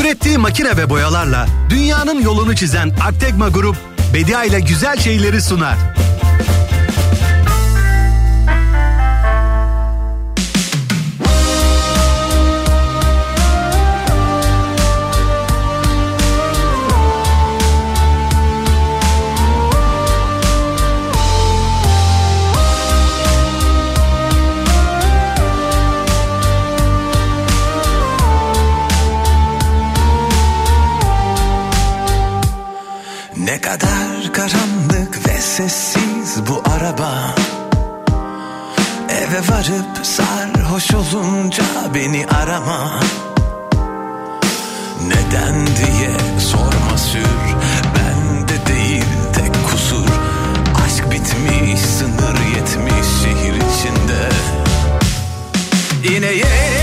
Ürettiği makine ve boyalarla dünyanın yolunu çizen Artekma Grup, Bedia ile güzel şeyleri sunar. Kadar karanlık ve sessiz bu araba. Eve varıp sarhoş olunca beni arama. Neden diye sorma sür Bende değil tek kusur. Aşk bitmiş sınır yetmiş şehir içinde. İneyim ışıklarda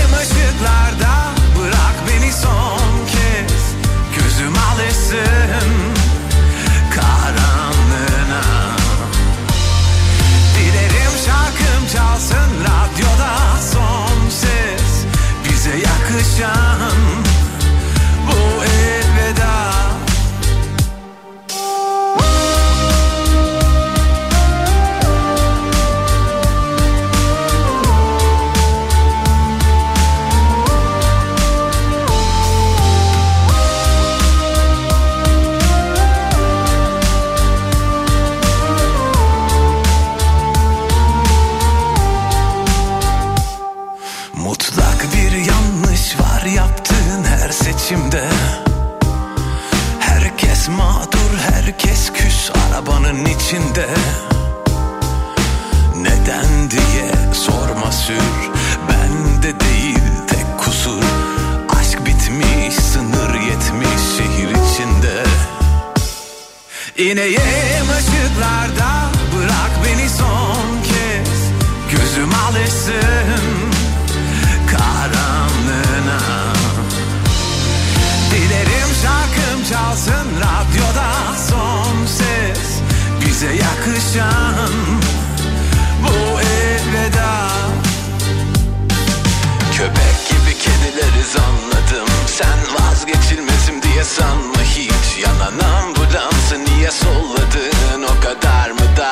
alışsın karanlığına. Dilerim şarkım çalsın radyoda son ses. Bize yakışan bu elveda Köpek gibi kedileriz anladım. Sen vazgeçilmezim diye sanma hiç. Yanan ambulansı niye solladın? O kadar mı dar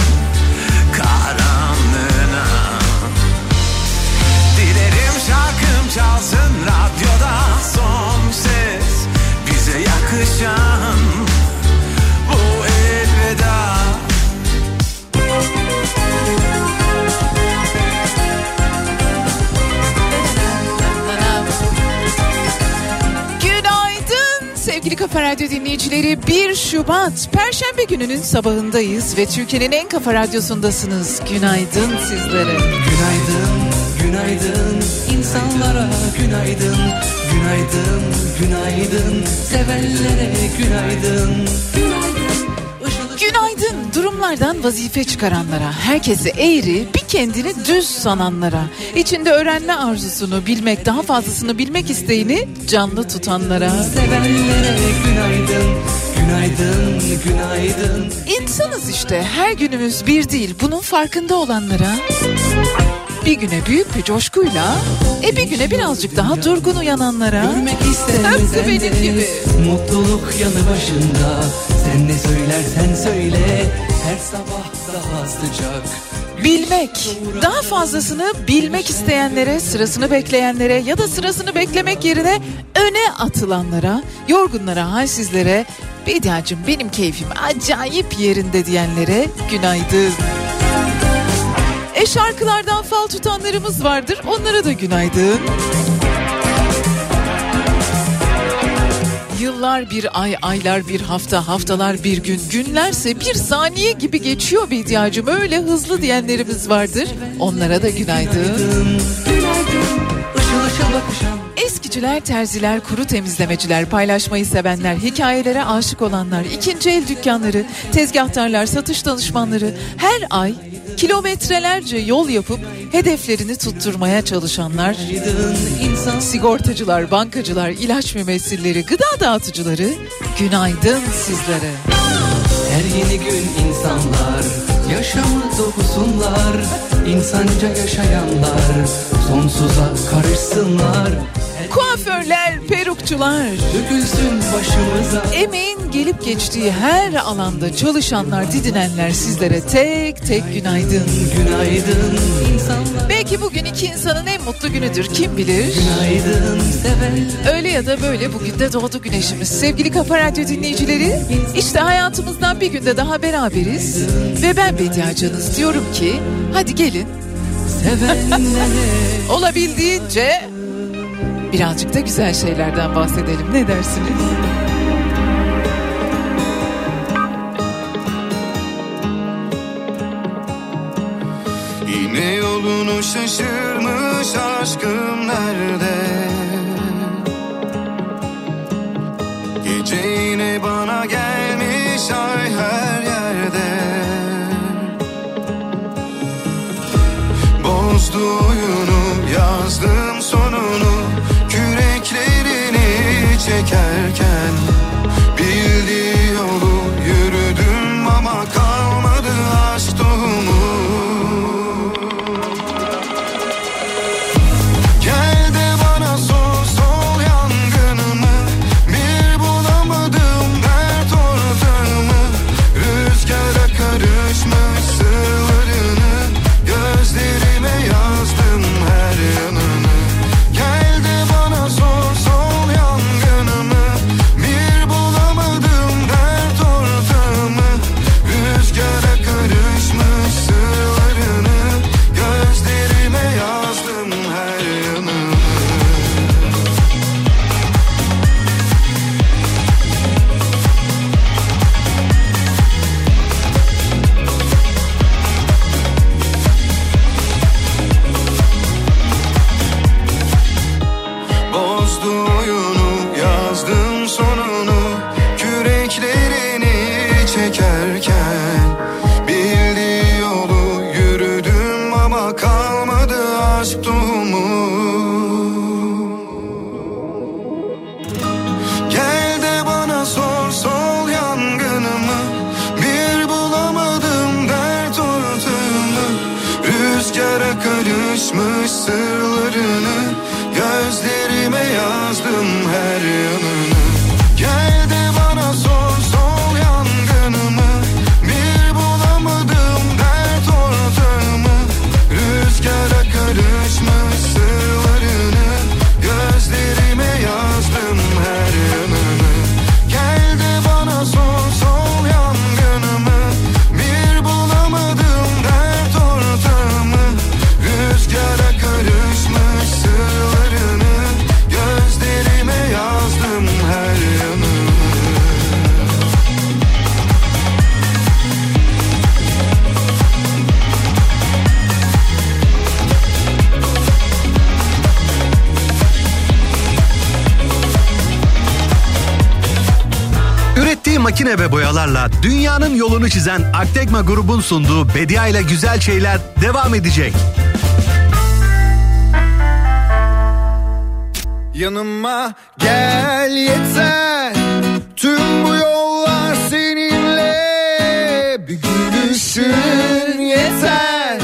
çalsın radyoda son ses Bize yakışan bu elveda Günaydın sevgili Kafa Radyo dinleyicileri. 1 Şubat Perşembe gününün sabahındayız ve Türkiye'nin en kafa radyosundasınız. Günaydın sizlere. Günaydın, günaydın insanlara günaydın Günaydın, günaydın. Sevenlere günaydın. Günaydın. Durumlardan vazife çıkaranlara, herkesi eğri, bir kendini düz sananlara, içinde öğrenme arzusunu bilmek, daha fazlasını bilmek isteğini canlı tutanlara. Sevenlere günaydın, günaydın, günaydın. İnsanız işte her günümüz bir değil bunun farkında olanlara bir güne büyük bir coşkuyla e bir güne birazcık daha durgun uyananlara. Tıpkı benim gibi. Mutluluk yanı başında. Sen ne söylersen söyle. Her sabah daha sıcak. Bilmek, daha fazlasını bilmek isteyenlere, sırasını bekleyenlere ya da sırasını beklemek yerine öne atılanlara, yorgunlara, halsizlere, Bediacım benim keyfim acayip yerinde diyenlere günaydın. E şarkılardan fal tutanlarımız vardır, onlara da günaydın. Yıllar bir ay, aylar bir hafta, haftalar bir gün, günlerse bir saniye gibi geçiyor Bediacığım. Öyle hızlı diyenlerimiz vardır. Onlara da günaydın. Eskiciler, terziler, kuru temizlemeciler, paylaşmayı sevenler, hikayelere aşık olanlar, ikinci el dükkanları, tezgahtarlar, satış danışmanları her ay kilometrelerce yol yapıp hedeflerini tutturmaya çalışanlar, sigortacılar, bankacılar, ilaç mümessilleri, gıda dağıtıcıları günaydın sizlere. Her yeni gün insanlar yaşamı dokusunlar insanca yaşayanlar sonsuza karışsınlar Kuaförler, perukçular, emeğin gelip geçtiği her alanda çalışanlar, didinenler sizlere tek tek günaydın. Günaydın insanlar Belki bugün iki insanın en mutlu günüdür kim bilir. Günaydın sever Öyle ya da böyle bugün de doğdu güneşimiz. Sevgili Kafa Radyo dinleyicileri işte hayatımızdan bir günde daha beraberiz. Ve ben Bediacanız diyorum ki hadi gelin olabildiğince birazcık da güzel şeylerden bahsedelim. Ne dersiniz? Yine yolunu şaşırmış aşkım nerede? Gece yine bana gelmiş ay her yerde Bozdu oyunu yazdım yolunu çizen Aktegma grubun sunduğu Bedia ile güzel şeyler devam edecek. Yanıma gel yeter Tüm bu yollar seninle Bir gülüşün yeter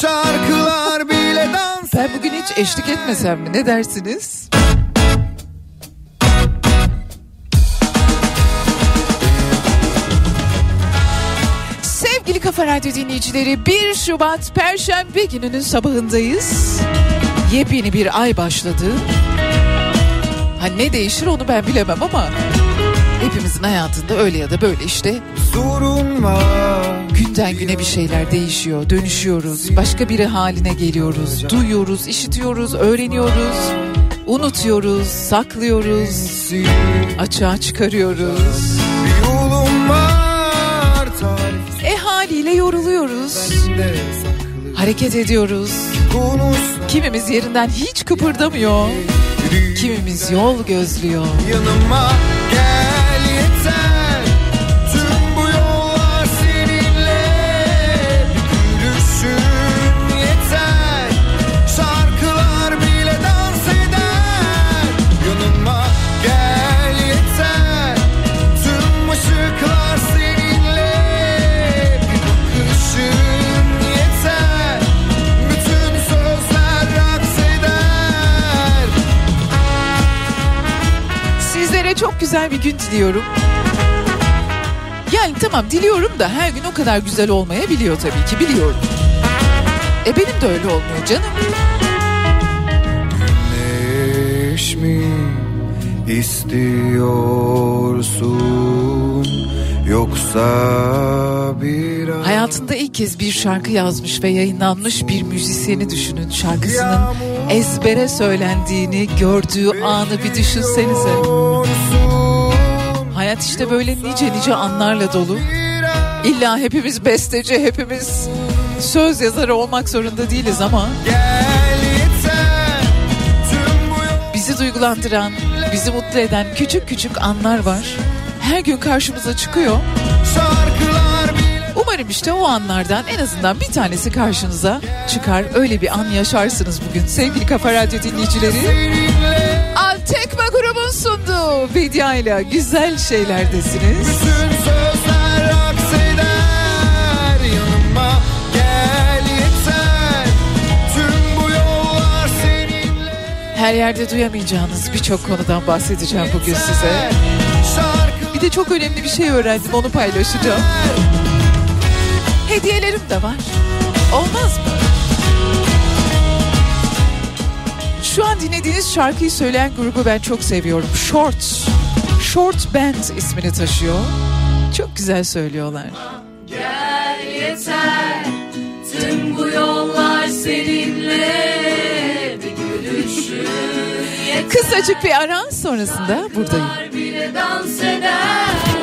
Şarkılar bile dans Ben bugün hiç eşlik etmesem mi ne dersiniz? Radyo dinleyicileri 1 Şubat Perşembe gününün sabahındayız. Yepyeni bir ay başladı. Ha ne değişir onu ben bilemem ama hepimizin hayatında öyle ya da böyle işte günden güne bir şeyler değişiyor, dönüşüyoruz, başka biri haline geliyoruz, duyuyoruz, işitiyoruz, öğreniyoruz, Unutuyoruz, saklıyoruz, açığa çıkarıyoruz. Haliyle yoruluyoruz, hareket ediyoruz. Kimimiz yerinden hiç kıpırdamıyor, kimimiz yol gözlüyor. Yanıma gel güzel bir gün diliyorum. Yani tamam diliyorum da her gün o kadar güzel olmayabiliyor tabii ki biliyorum. E benim de öyle olmuyor canım. Güneş mi istiyorsun yoksa bir Hayatında ilk kez bir şarkı yazmış ve yayınlanmış bir müzisyeni düşünün. Şarkısının ezbere söylendiğini gördüğü anı bir düşünsenize. Hayat işte böyle nice nice anlarla dolu. İlla hepimiz besteci, hepimiz söz yazarı olmak zorunda değiliz ama bizi duygulandıran, bizi mutlu eden küçük küçük anlar var. Her gün karşımıza çıkıyor. Umarım işte o anlardan en azından bir tanesi karşınıza çıkar. Öyle bir an yaşarsınız bugün sevgili Kafa Radyo dinleyicileri. Grubun sunduğu Bedia ile güzel şeylerdesiniz. bütün sözler raks eder yanıma gel yeter tüm bu yollar seninle Her yerde duyamayacağınız birçok konudan bahsedeceğim bugün size. Bir de çok önemli bir şey öğrendim onu paylaşacağım. Hediyelerim de var. Olmaz mı? Şu an dinlediğiniz şarkıyı söyleyen grubu ben çok seviyorum. Short. Short Band ismini taşıyor. Çok güzel söylüyorlar. yeter Tüm bu yollar seninle Bir gülüşün Kısacık bir ara sonrasında buradayım. yeter bile dans eder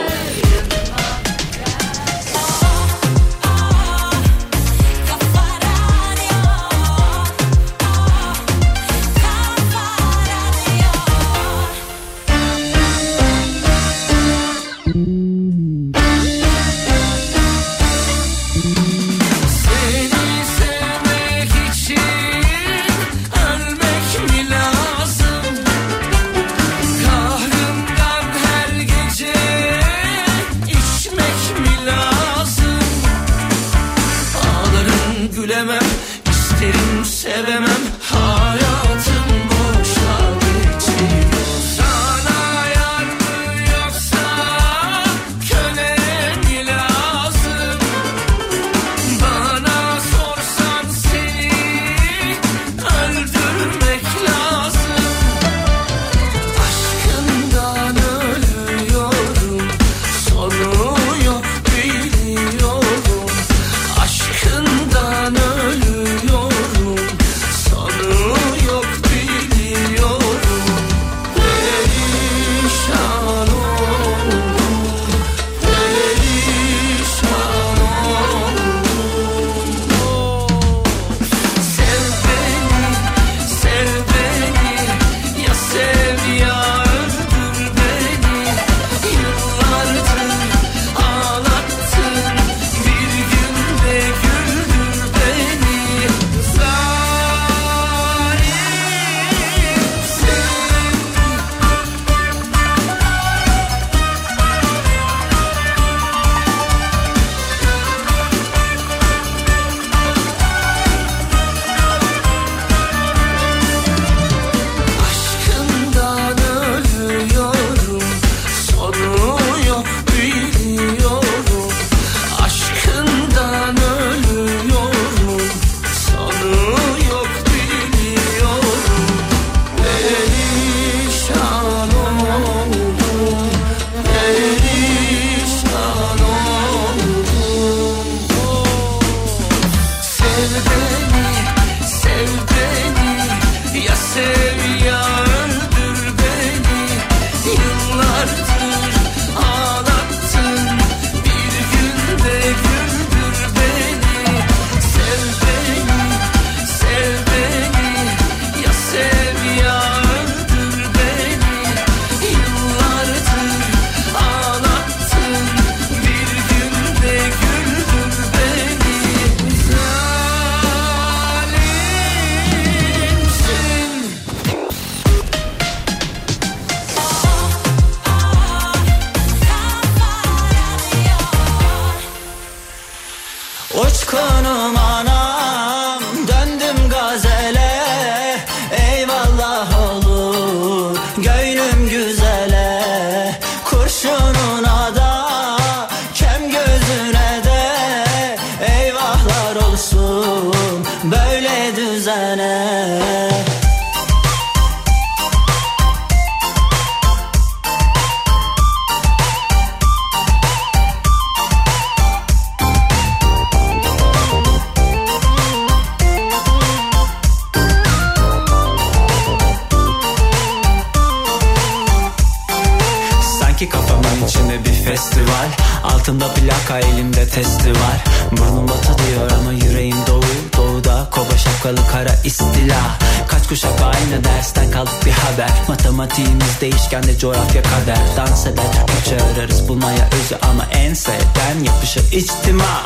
Sırtımda plaka elimde testi var. Burnum batı diyor ama yüreğim doğu. Doğuda koba şapkalı kara istila. Kaç kuşak aynı dersten kaldık bir haber. Matematiğimiz değişken de coğrafya kader. Dans eder güç ararız bulmaya özü Ama enseden yapışır içtima.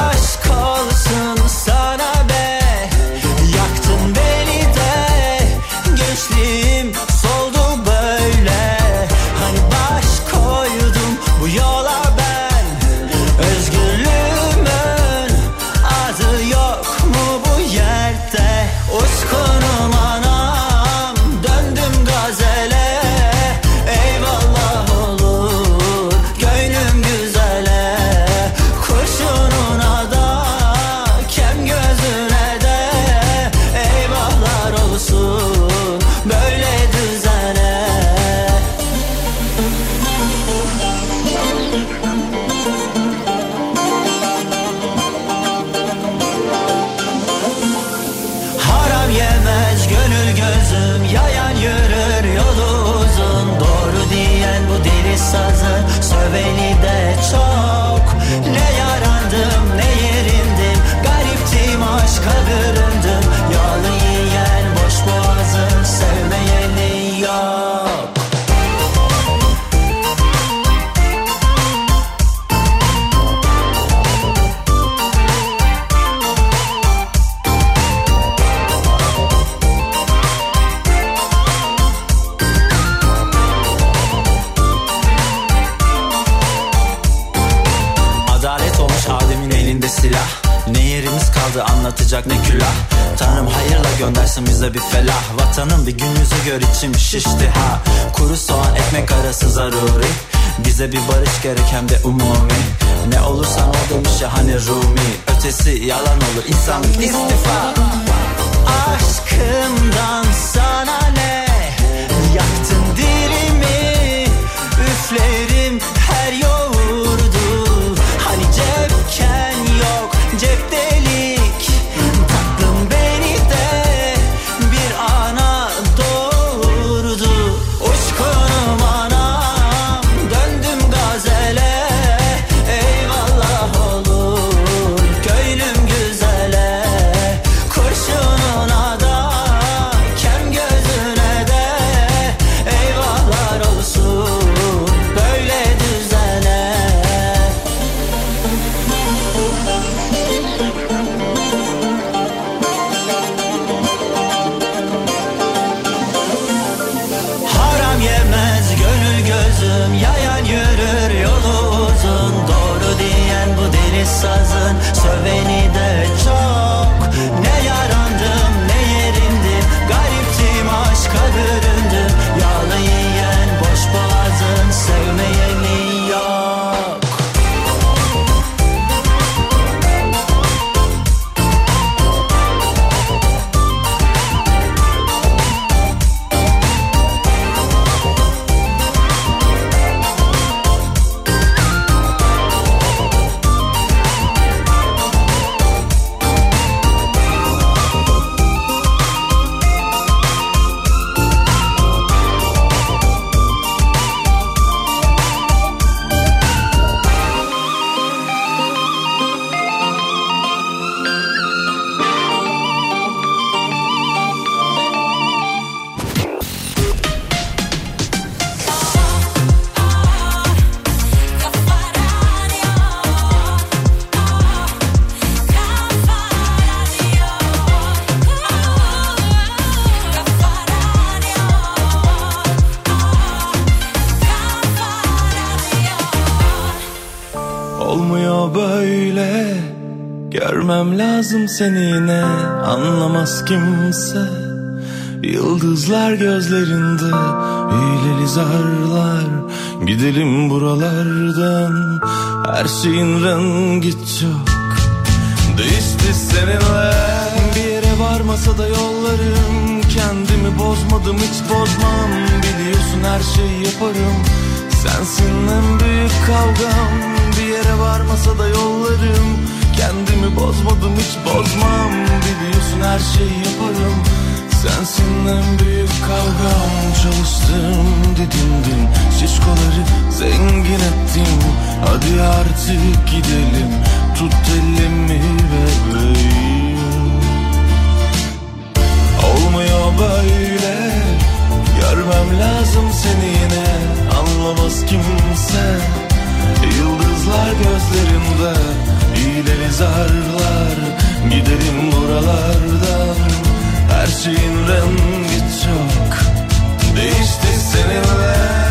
Aşk olsun sağ içim şişti ha. Kuru soğan ekmek arası zaruri. Bize bir barış gerek hem de umumi. Ne olursan ol demiş ya hani Rumi. Ötesi yalan olur insan istifa. Aşkımdan sana ne? Seni yine anlamaz kimse. Yıldızlar gözlerinde hileli zarlar. Gidelim buralardan her şeyin rengi çok. Değişti seninle Bir yere varmasa da yollarım. Kendimi bozmadım hiç bozmam. Biliyorsun her şeyi yaparım. Sensin en büyük kavgam Bir yere varmasa da yollarım Kendimi bozmadım hiç bozmam. Biliyorsun her şeyi yaparım. Sensin en büyük kavgam Çalıştım didindim. Şişkoları zengin ettim. Hadi artık gidelim. Tut elimi bebeğim Olmuyor böyle. Görmem lazım seni yine. Anlamaz kimse. Yıldızlar gözlerimde İyileri zarlar Giderim buralardan Her şeyin rengi çok Değişti seninle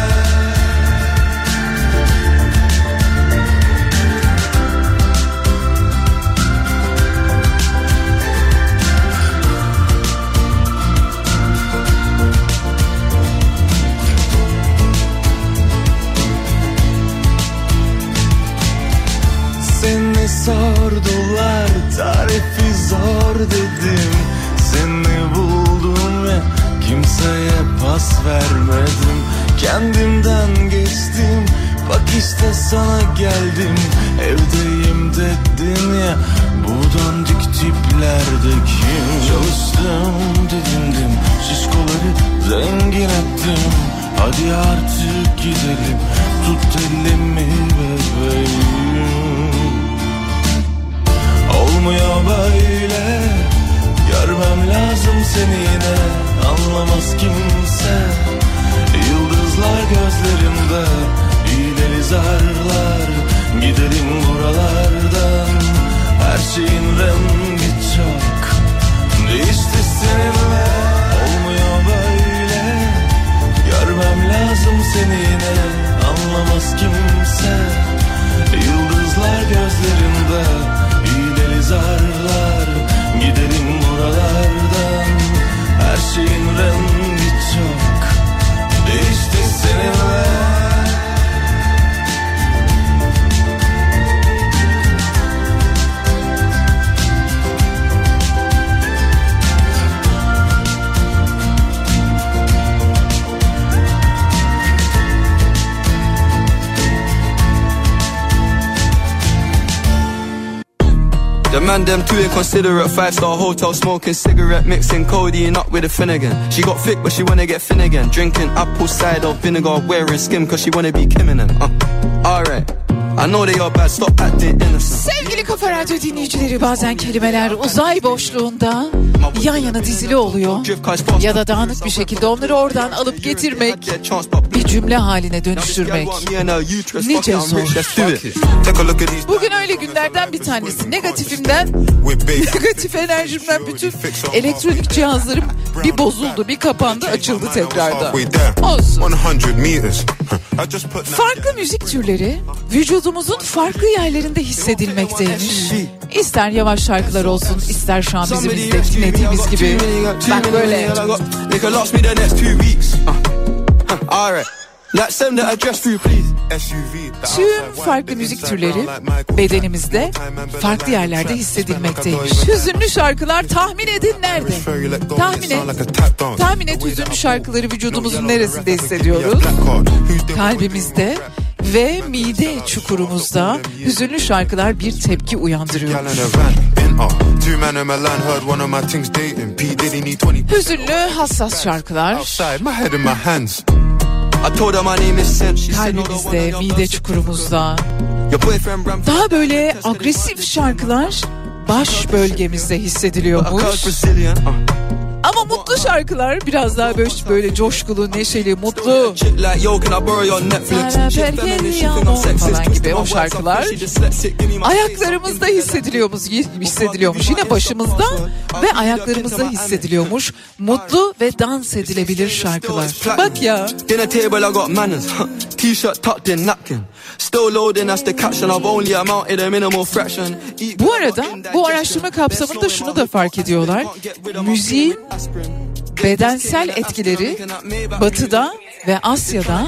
zor dedim. Seni buldum ve kimseye pas vermedim Kendimden geçtim bak işte sana geldim. Evdeyim dedin ya bu dandik tiplerde kim? Çalıştım didindim şişkoları zengin ettim. Hadi artık gidelim tut elimi bebeğim Olmuyor böyle. Görmem lazım seni yine Anlamaz kimse. Yıldızlar gözlerimde İğneli zarlar. Gidelim buralardan Her şeyin rengi çok. Değişti seninle Olmuyor böyle. Görmem lazım seni yine Anlamaz kimse. Yıldızlar gözlerimde İğneli zarlar Gidelim buralardan Her şeyin rengi çok Değişti seninle The man them too inconsiderate. Five star hotel smoking cigarette Mixing codeine up with a Finnegan. She got thick but she wanna get Finnegan. Drinking apple cider vinegar Wearing skim cause she wanna be Kim and them uh, Alright I know they are bad stop acting innocent Sevgili Kafa Radyo dinleyicileri bazen kelimeler uzay boşluğunda yan yana dizili oluyor. Ya da dağınık bir şekilde onları oradan alıp getirmek, bir cümle haline dönüştürmek. Nice zor. Bugün öyle günlerden bir tanesi. Negatifimden, negatif enerjimden bütün elektronik cihazlarım bir bozuldu, bir kapandı, açıldı tekrardan. Olsun. Farklı müzik türleri vücudumuzun farklı yerlerinde hissedilmekteymiş. İster yavaş şarkılar olsun, ister şu an bizim dinlediğimiz gibi. Bak böyle. Tüm farklı müzik türleri bedenimizde farklı yerlerde hissedilmekteymiş. Hüzünlü şarkılar tahmin edin nerede? Tahmin et. Tahmin et hüzünlü şarkıları vücudumuzun neresinde hissediyoruz? Kalbimizde ve mide çukurumuzda hüzünlü şarkılar bir tepki uyandırıyor. Hüzünlü hassas şarkılar kalbimizde, mide çukurumuzda. Daha böyle agresif şarkılar baş bölgemizde hissediliyormuş. Ama mutlu şarkılar biraz daha böyle, böyle coşkulu, neşeli, mutlu. falan gibi o şarkılar ayaklarımızda hissediliyormuş, hissediliyormuş. Yine başımızda ve ayaklarımızda hissediliyormuş. Mutlu ve dans edilebilir şarkılar. Bak ya. Bu arada bu araştırma kapsamında şunu da fark ediyorlar. Müziğin bedensel etkileri batıda ve Asya'da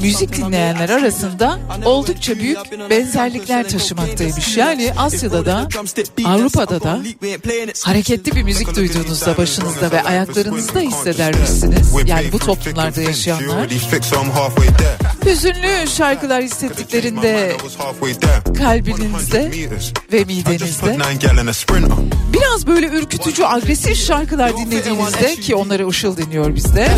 müzik dinleyenler arasında oldukça büyük benzerlikler taşımaktaymış. Yani Asya'da da Avrupa'da da hareketli bir müzik duyduğunuzda başınızda ve ayaklarınızda hissedermişsiniz. Yani bu toplumlarda yaşayanlar hüzünlü şarkılar hissettiklerinde kalbinizde ve midenizde biraz böyle ürkütücü agresif şarkılar dinlediğinizde ki onları ışıl dinliyor bizde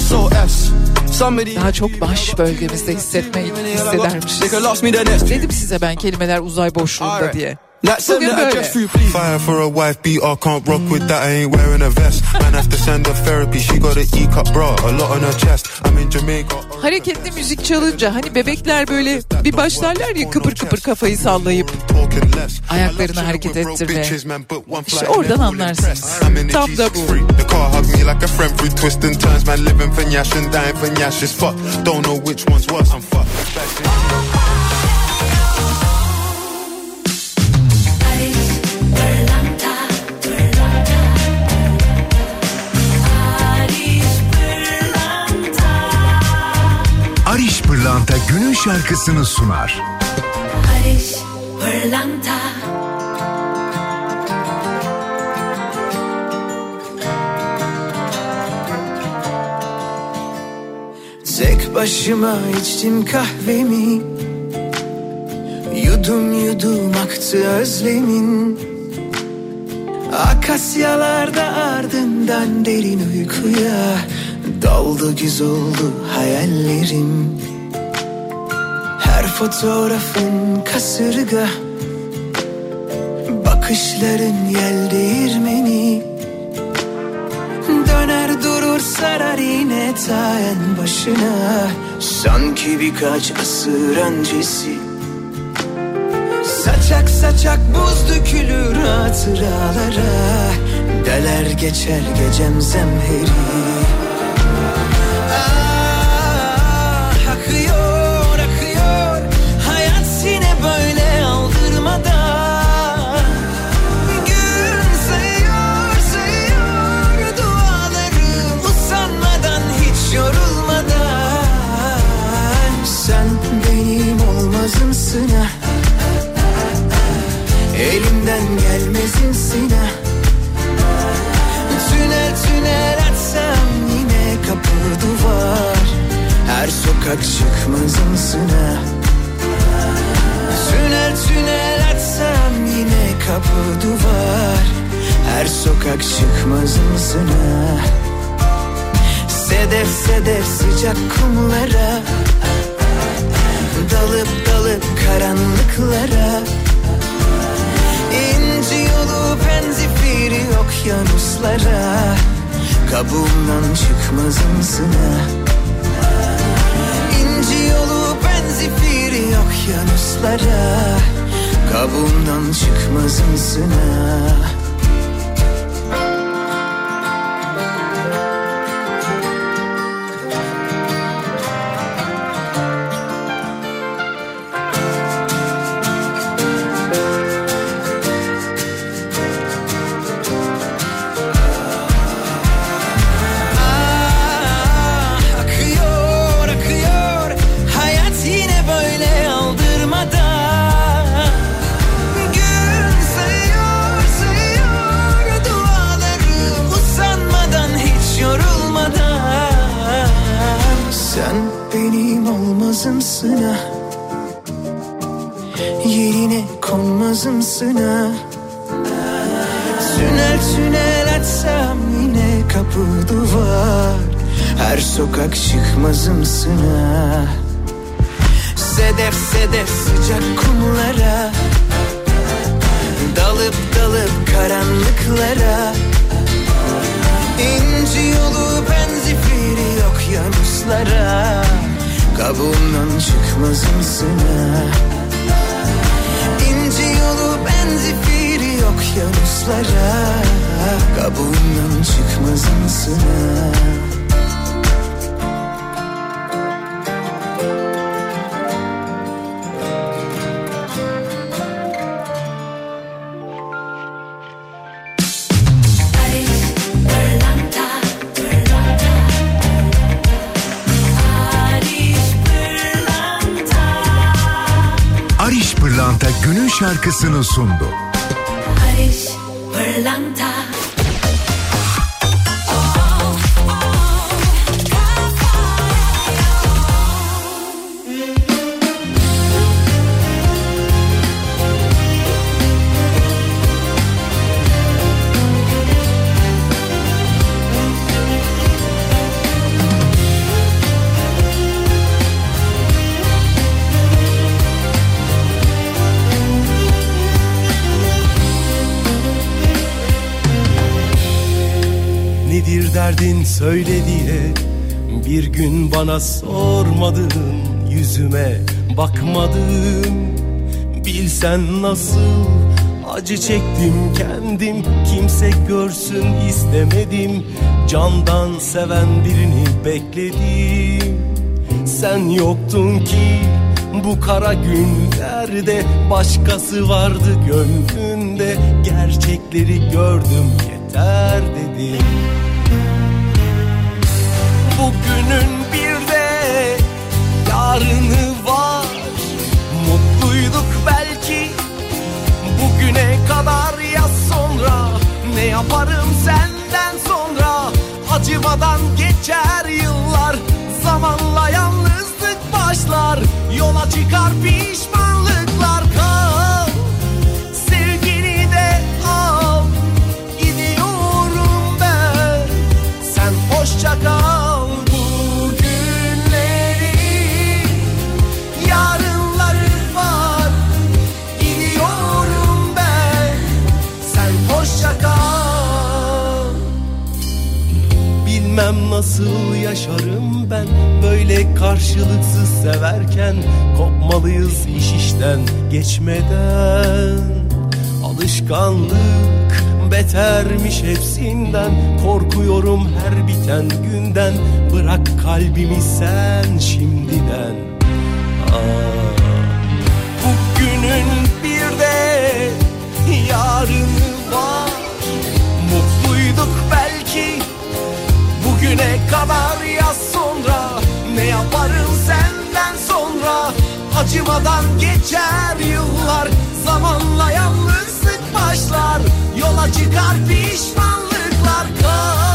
daha çok baş bölgemizde hissetmeyi hissedermişiz. Dedim size ben kelimeler uzay boşluğunda diye. Bugün böyle. Fire for a wife beater, can't rock with that, I ain't wearing a vest. Man have to send her therapy, she got a E-cup bra, a lot on her chest. I'm in Jamaica. Hareketli müzik çalınca hani bebekler böyle bir başlarlar ya kıpır kıpır kafayı sallayıp ayaklarını hareket ettirmeye. İşte oradan anlarsınız. Tam da bu. Like through. Don't know which one's worse, I'm fucked. Pırlanta günün şarkısını sunar. Barış Pırlanta. Tek başıma içtim kahvemi. Yudum yudum aktı özlemin. Akasyalarda ardından derin uykuya Daldı güz oldu hayallerim fotoğrafın kasırga. Bakışların yel değirmeni. Döner durur sarar yine ta en başına. Sanki birkaç asır öncesi. Saçak saçak buz dökülür hatıralara. Deler geçer gecem zemheri ha Tünel tünel açsam yine kapı duvar. Her sokak çıkmazımsın ha Tünel tünel açsam yine kapı duvar. Her sokak çıkmazımsın ha Sedef sedef sıcak kumlara. Dalıp dalıp karanlıklara yolu penzifiri okyanuslara. Kabuğumdan çıkmazımsın ha İnci yolu penzifiri okyanuslara. Kabuğumdan çıkmazımsın ha olmazımsın ha yerine konmazımsın ha Tünel tünel açsam yine kapı duvar. Her sokak çıkmazımsın ha Sedef sedef sıcak kumlara. Dalıp dalıp karanlıklara. İn İnci yolu benzifiri okyanuslara Kabuğundan çıkmaz mısın ha? İnci yolu benzifiri okyanuslara Kabuğundan çıkmaz mısın ha? Ariş şarkısını sundu. Barış Derdin söyle diye. Bir gün bana sormadın Yüzüme bakmadın. Bilsen nasıl acı çektim kendim. Kimse görsün istemedim. Candan seven birini bekledim. Sen yoktun ki bu kara günlerde. Başkası vardı gönlünde. Gerçekleri gördüm yeter dedim Bugünün bir de yarını var. Mutluyduk belki bugüne kadar ya sonra Ne yaparım senden sonra? Acımadan geçer yıllar Zamanla yalnızlık başlar Yola çıkar pişmanlıklar nasıl yaşarım ben Böyle karşılıksız severken? Kopmalıyız iş işten geçmeden. Alışkanlık betermiş hepsinden. Korkuyorum her biten günden. Bırak kalbimi sen şimdiden. Aa, Bugünün bir de yarını kadar ya sonra Ne yaparım senden sonra? Acımadan geçer yıllar Zamanla yalnızlık başlar Yola çıkar pişmanlıklar. Kal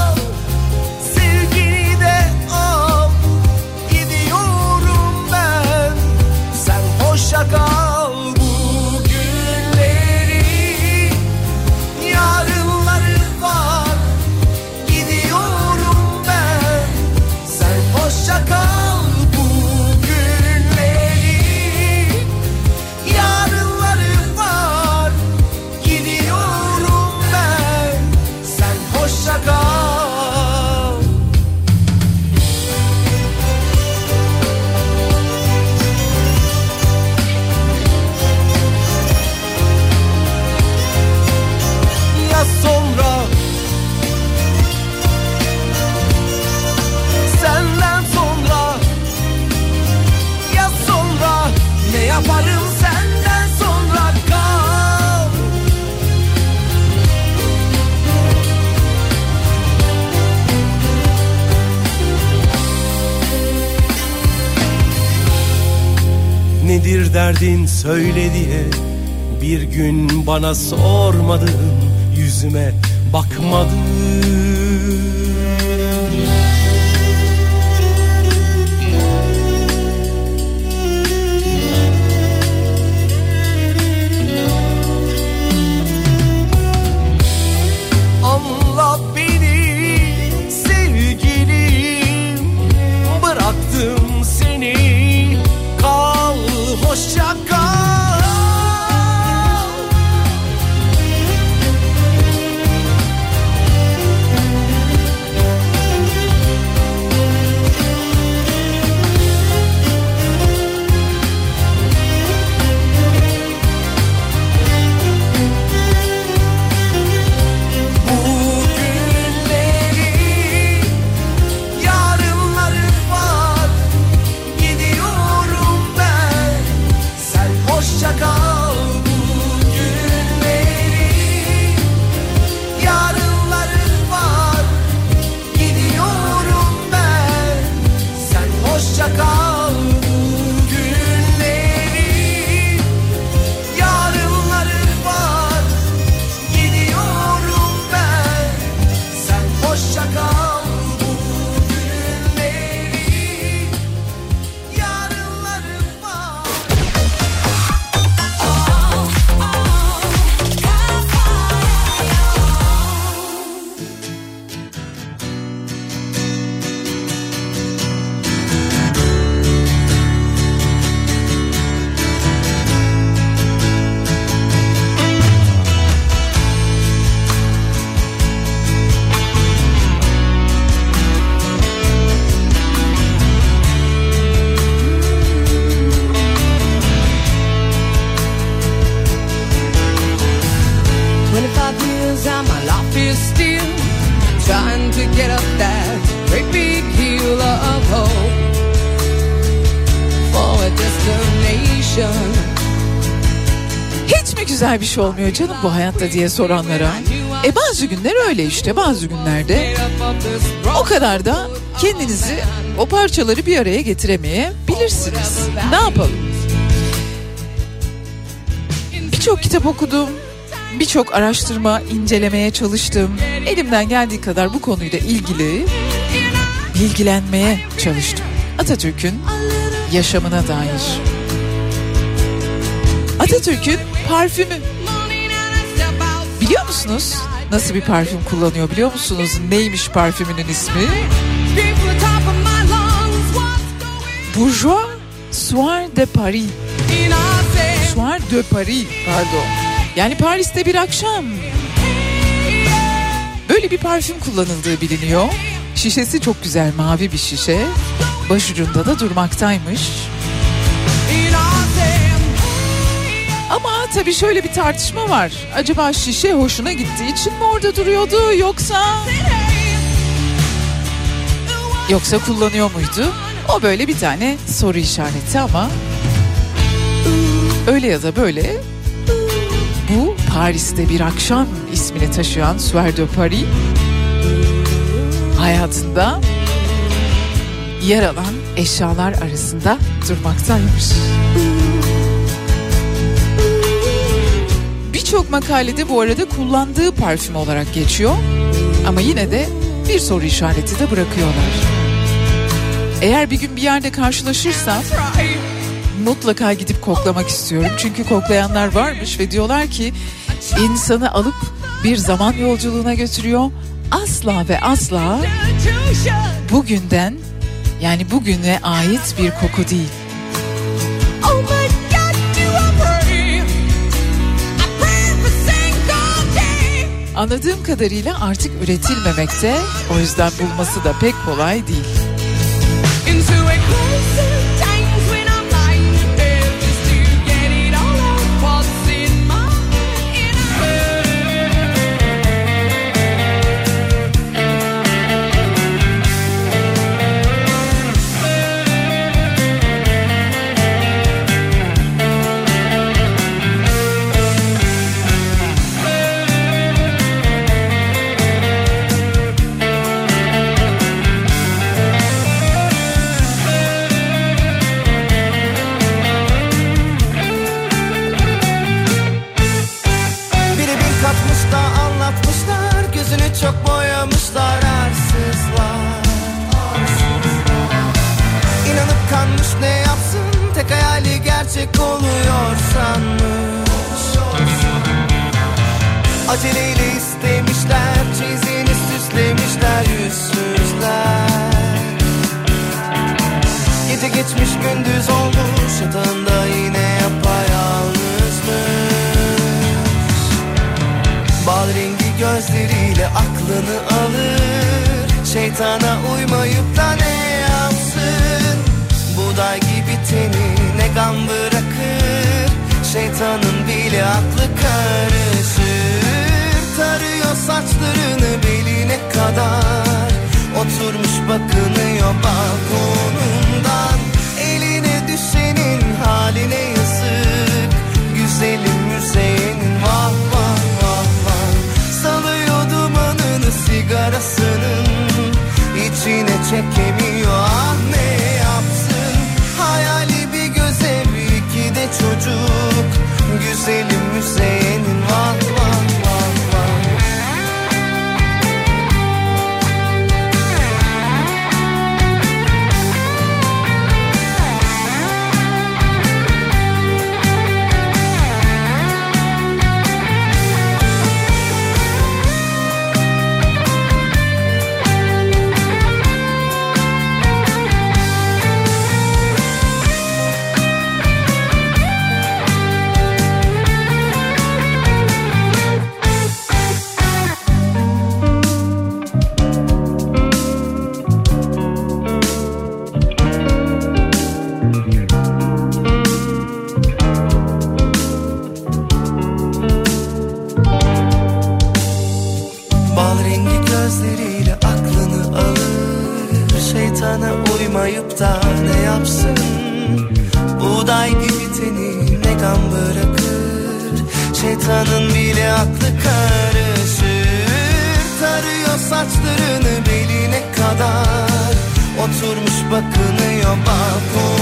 derdin söyle diye Bir gün bana sormadın Yüzüme bakmadın şey olmuyor canım bu hayatta diye soranlara? E bazı günler öyle işte bazı günlerde o kadar da kendinizi o parçaları bir araya getiremeye bilirsiniz. Ne yapalım? Birçok kitap okudum, birçok araştırma incelemeye çalıştım. Elimden geldiği kadar bu konuyla ilgili bilgilenmeye çalıştım. Atatürk'ün yaşamına dair. Atatürk'ün parfümü. Biliyor musunuz? Nasıl bir parfüm kullanıyor biliyor musunuz? Neymiş parfümünün ismi? Bourgeois Soir de Paris. Soir de Paris pardon. Yani Paris'te bir akşam. Böyle bir parfüm kullanıldığı biliniyor. Şişesi çok güzel mavi bir şişe. Başucunda da durmaktaymış. Tabii şöyle bir tartışma var. Acaba şişe hoşuna gittiği için mi orada duruyordu yoksa... Yoksa kullanıyor muydu? O böyle bir tane soru işareti ama... Öyle ya da böyle bu Paris'te bir akşam ismini taşıyan Soir de Paris hayatında yer alan eşyalar arasında durmaktaymış. Birçok makalede bu arada kullandığı parfüm olarak geçiyor. Ama yine de bir soru işareti de bırakıyorlar. Eğer bir gün bir yerde karşılaşırsam mutlaka gidip koklamak istiyorum. Çünkü koklayanlar varmış ve diyorlar ki insanı alıp bir zaman yolculuğuna götürüyor. Asla ve asla bugünden yani bugüne ait bir koku değil. Anladığım kadarıyla artık üretilmemekte. O yüzden bulması da pek kolay değil. Into a closer Şeytanın bile aklı karışır. Tarıyor saçlarını beline kadar. Oturmuş bakınıyor balkonundan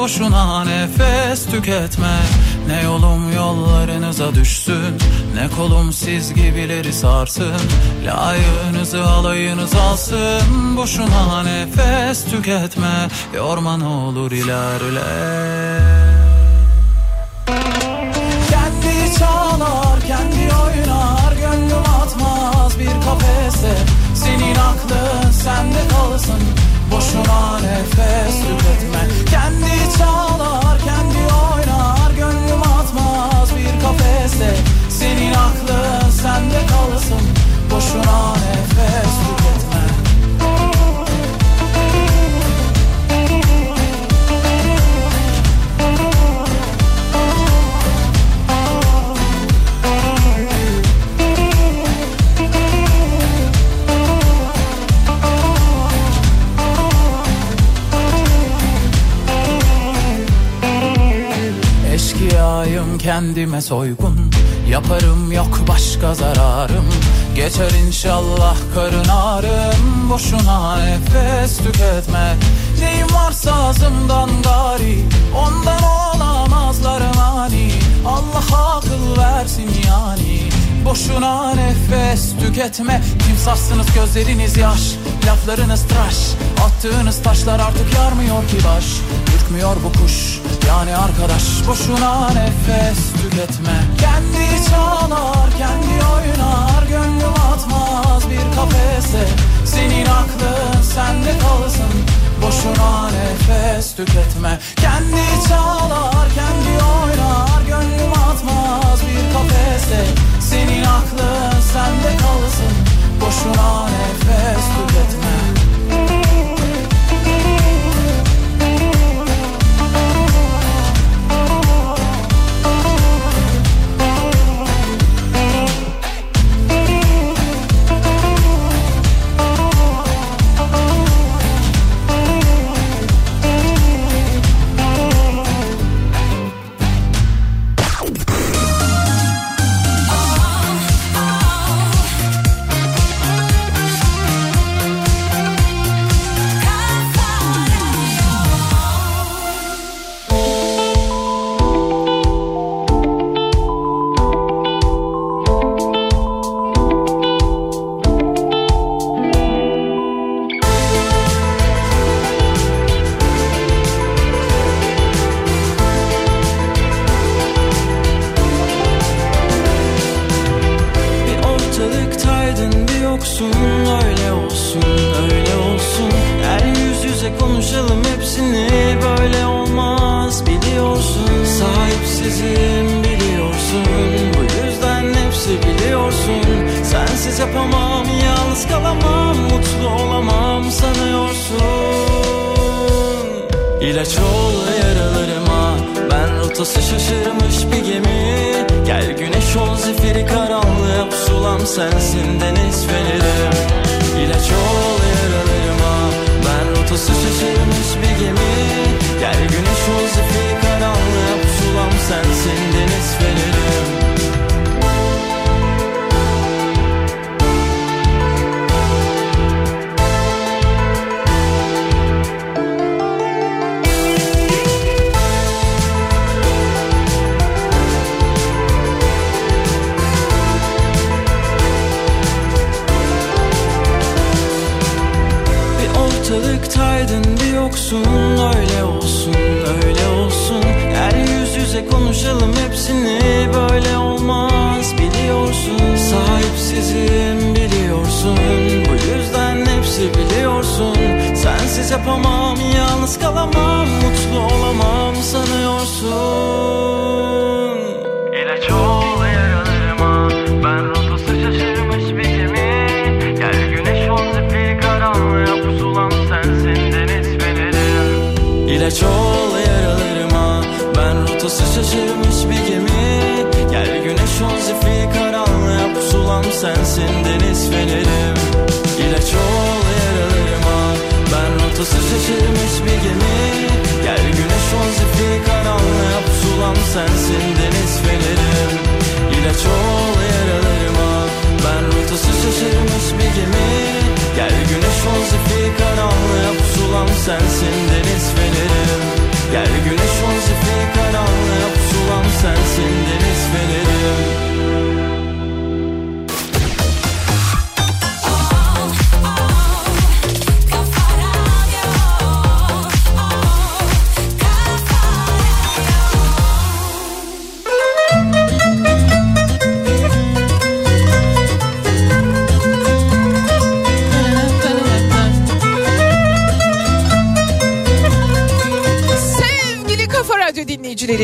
Boşuna nefes tüketme. Ne yolum yollarınıza düşsün Ne kolum siz gibileri sarsın. Layığınızı alayınız alsın Boşuna nefes tüketme. Yorma ne olur ilerle. Kendi çalar, kendi oynar Gönlüm atmaz bir kafese. Senin aklın sende kalsın Boşuna nefes tüketme. Kendi çalar, kendime soygun Yaparım yok başka zararım. Geçer inşallah karın ağrım Boşuna nefes tüketme. Neyim varsa ağzımdan gari Ondan olamazlar mani. Allah akıl versin yani Boşuna nefes tüketme. Timsahsınız gözleriniz yaş Laflarınız tıraş. Attığınız taşlar artık yarmıyor ki baş Ürkmüyor bu kuş. Yani arkadaş Boşuna nefes tüketme. Kendi çalar kendi oynar Gönlüm atmaz bir kafese. Senin aklın sende kalsın. Boşuna nefes tüketme. Kendi çalar kendi oynar Gönlüm atmaz bir kafese. Senin aklın sende kalsın. Boşuna nefes tüketme sensin deniz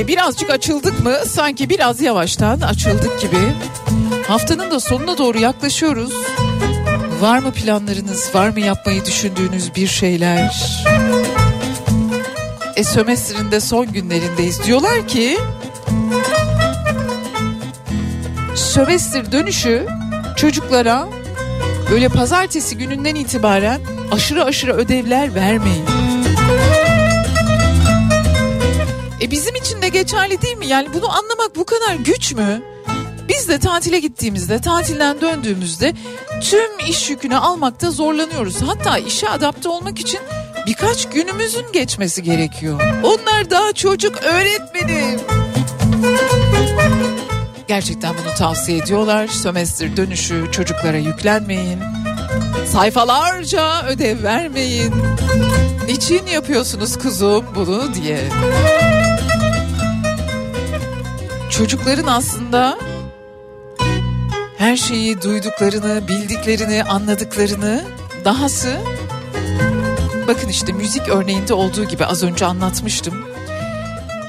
birazcık açıldık mı? Sanki biraz yavaştan açıldık gibi. Haftanın da sonuna doğru yaklaşıyoruz. Var mı planlarınız, var mı yapmayı düşündüğünüz bir şeyler? E sömestrin de son günlerindeyiz. Diyorlar ki sömestr dönüşü çocuklara böyle pazartesi gününden itibaren aşırı aşırı ödevler vermeyin. Geçerli değil mi? Yani bunu anlamak bu kadar güç mü? Biz de tatile gittiğimizde, tatilden döndüğümüzde tüm iş yükünü almakta zorlanıyoruz. Hatta işe adapte olmak için birkaç günümüzün geçmesi gerekiyor. Onlar daha çocuk öğretmenim. Gerçekten bunu tavsiye ediyorlar. Sömestr dönüşü çocuklara yüklenmeyin. Sayfalarca ödev vermeyin. Niçin yapıyorsunuz kuzum bunu diye. Çocukların aslında her şeyi duyduklarını, bildiklerini, anladıklarını dahası bakın işte müzik örneğinde olduğu gibi az önce anlatmıştım.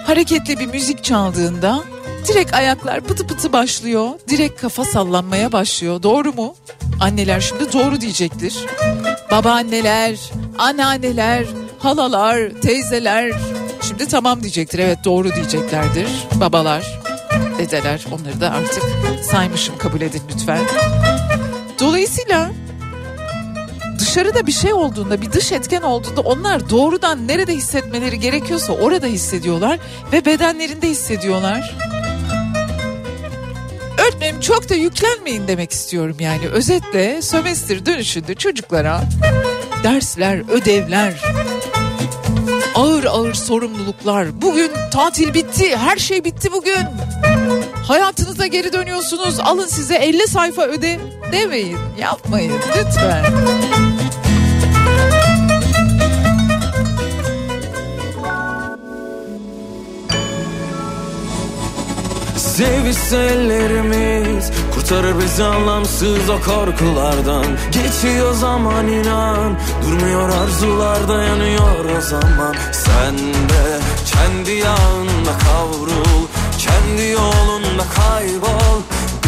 Hareketli bir müzik çaldığında direkt ayaklar pıtı pıtı başlıyor. Direkt kafa sallanmaya başlıyor. Doğru mu? Anneler şimdi doğru diyecektir. Babaanneler, anneanneler, halalar, teyzeler şimdi tamam diyecektir. Evet doğru diyeceklerdir. Babalar, dedeler onları da artık saymışım kabul edin lütfen. Dolayısıyla dışarıda bir şey olduğunda bir dış etken olduğunda onlar doğrudan nerede hissetmeleri gerekiyorsa orada hissediyorlar ve bedenlerinde hissediyorlar. Öğretmenim çok da yüklenmeyin demek istiyorum yani. Özetle sömestr dönüşünde çocuklara dersler, ödevler, ağır ağır sorumluluklar. Bugün tatil bitti, her şey bitti bugün. Hayatınıza geri dönüyorsunuz. Alın size 50 sayfa ödev demeyin. Yapmayın lütfen. Sevişse ellerimiz Kurtarır bizi anlamsız o korkulardan Geçiyor zaman inan Durmuyor arzular dayanıyor o zaman Sen de kendi yağında kavrul kendi yolunda kaybol.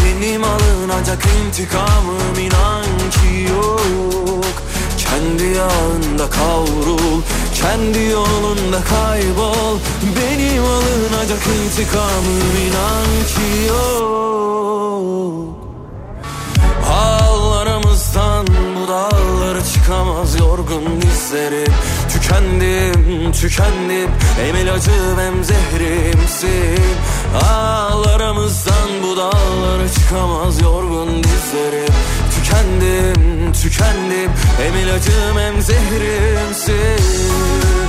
Benim alınacak intikamım inan ki yok. Kendi yağında kavrul. Kendi yolunda kaybol. Benim alınacak intikamım inan ki yok. Ağlarımızdan bu dağlara çıkamaz yorgun dizleri. Tükendim, tükendim. Hem ilacım hem zehrimsin Ağlarımızdan bu dağlara çıkamaz yorgun dizlerim. Tükendim, tükendim. Hem ilacım hem zehrimsin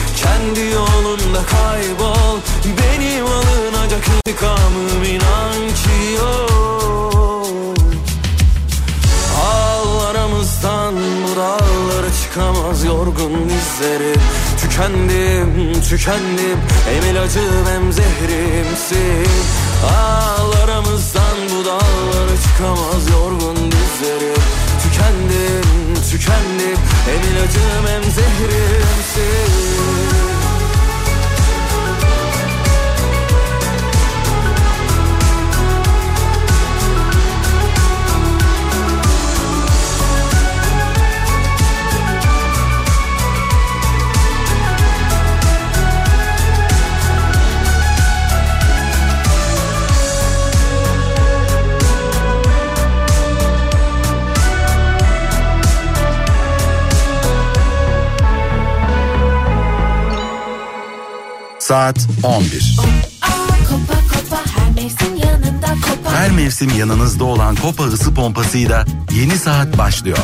Kendi yolunda kaybol Benim alınacak intikamım inan ki yok. Ağlarımızdan bu dağlara çıkamaz yorgun dizleri. Tükendim, tükendim Hem ilacım hem zehrimsin. Ağlarımızdan bu dağlara çıkamaz yorgun dizleri. Tükendim, tükendim Hem ilacım hem zehrimsin Saat 11. Kopa kopa her mevsim yanında kopa. Her mevsim yanınızda olan Kopa ısı pompasıyla yeni saat başlıyor.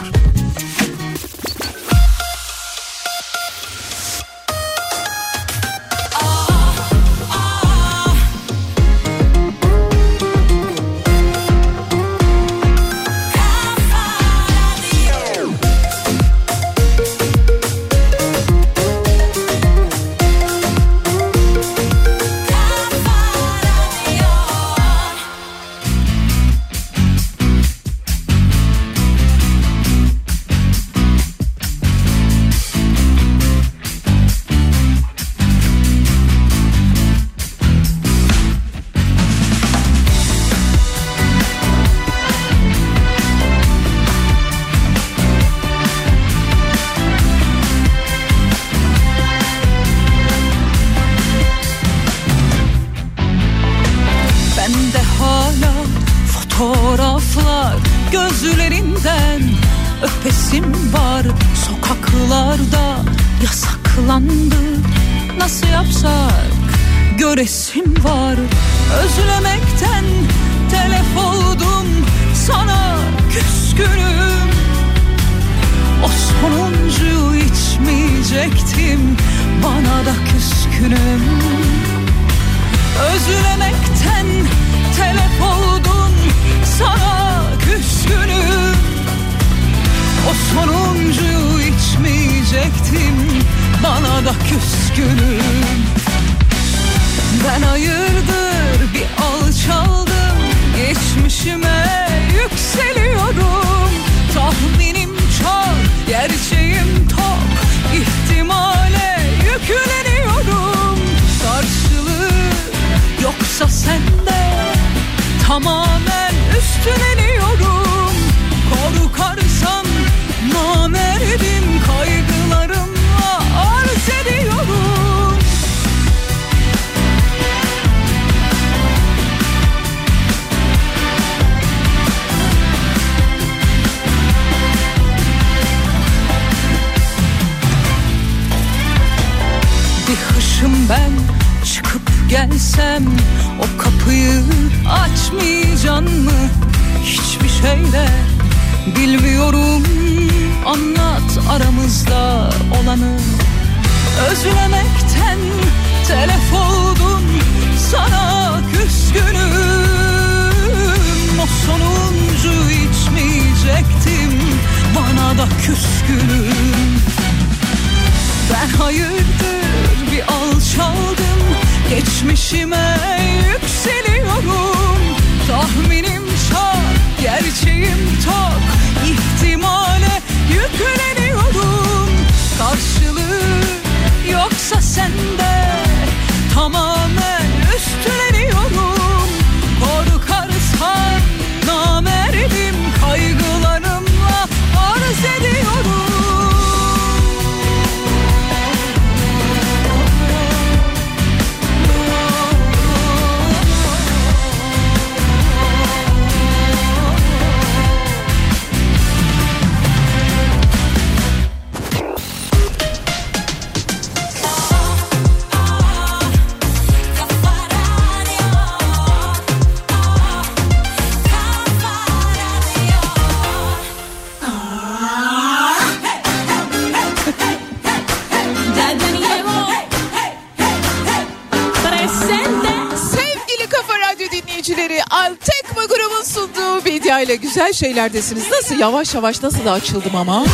İle güzel şeylerdesiniz. Nasıl yavaş yavaş nasıl da açıldım ama.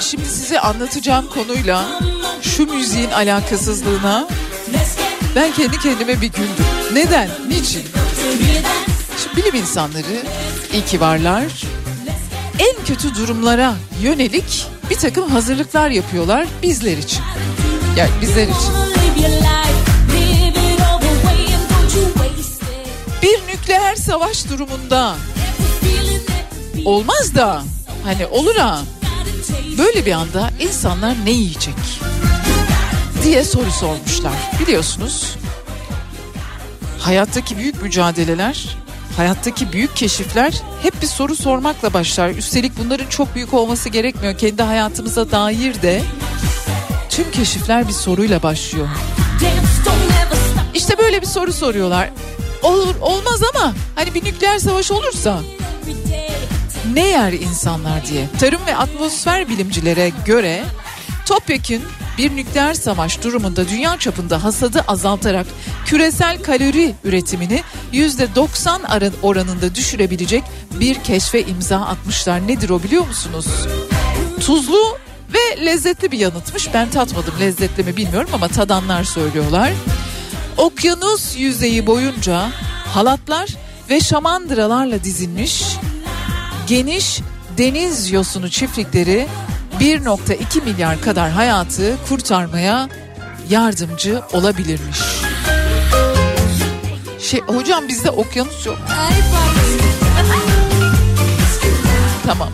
Şimdi size anlatacağım konuyla şu müziğin alakasızlığına ben kendi kendime bir güldüm. Neden? Niçin? Şimdi bilim insanları iyi ki varlar. En kötü durumlara yönelik bir takım hazırlıklar yapıyorlar bizler için. Yani bizler için. Savaş durumunda olmaz da hani olur ha böyle bir anda insanlar ne yiyecek diye soru sormuşlar. Biliyorsunuz hayattaki büyük mücadeleler, hayattaki büyük keşifler hep bir soru sormakla başlar. Üstelik bunların çok büyük olması gerekmiyor. Kendi hayatımıza dair de tüm keşifler bir soruyla başlıyor. İşte böyle bir soru soruyorlar. Olur olmaz ama hani bir nükleer savaş olursa ne yer insanlar diye. Tarım ve atmosfer bilimcilere göre topyekün bir nükleer savaş durumunda dünya çapında hasadı azaltarak küresel kalori üretimini %90 aran- oranında düşürebilecek bir keşfe imza atmışlar. Nedir o biliyor musunuz? Tuzlu ve lezzetli bir yanıtmış. Ben tatmadım lezzetli mi bilmiyorum ama tadanlar söylüyorlar. Okyanus yüzeyi boyunca halatlar ve şamandıralarla dizilmiş geniş deniz yosunu çiftlikleri 1.2 milyar kadar hayatı kurtarmaya yardımcı olabilirmiş. Şey hocam bizde okyanus yok. Tamam.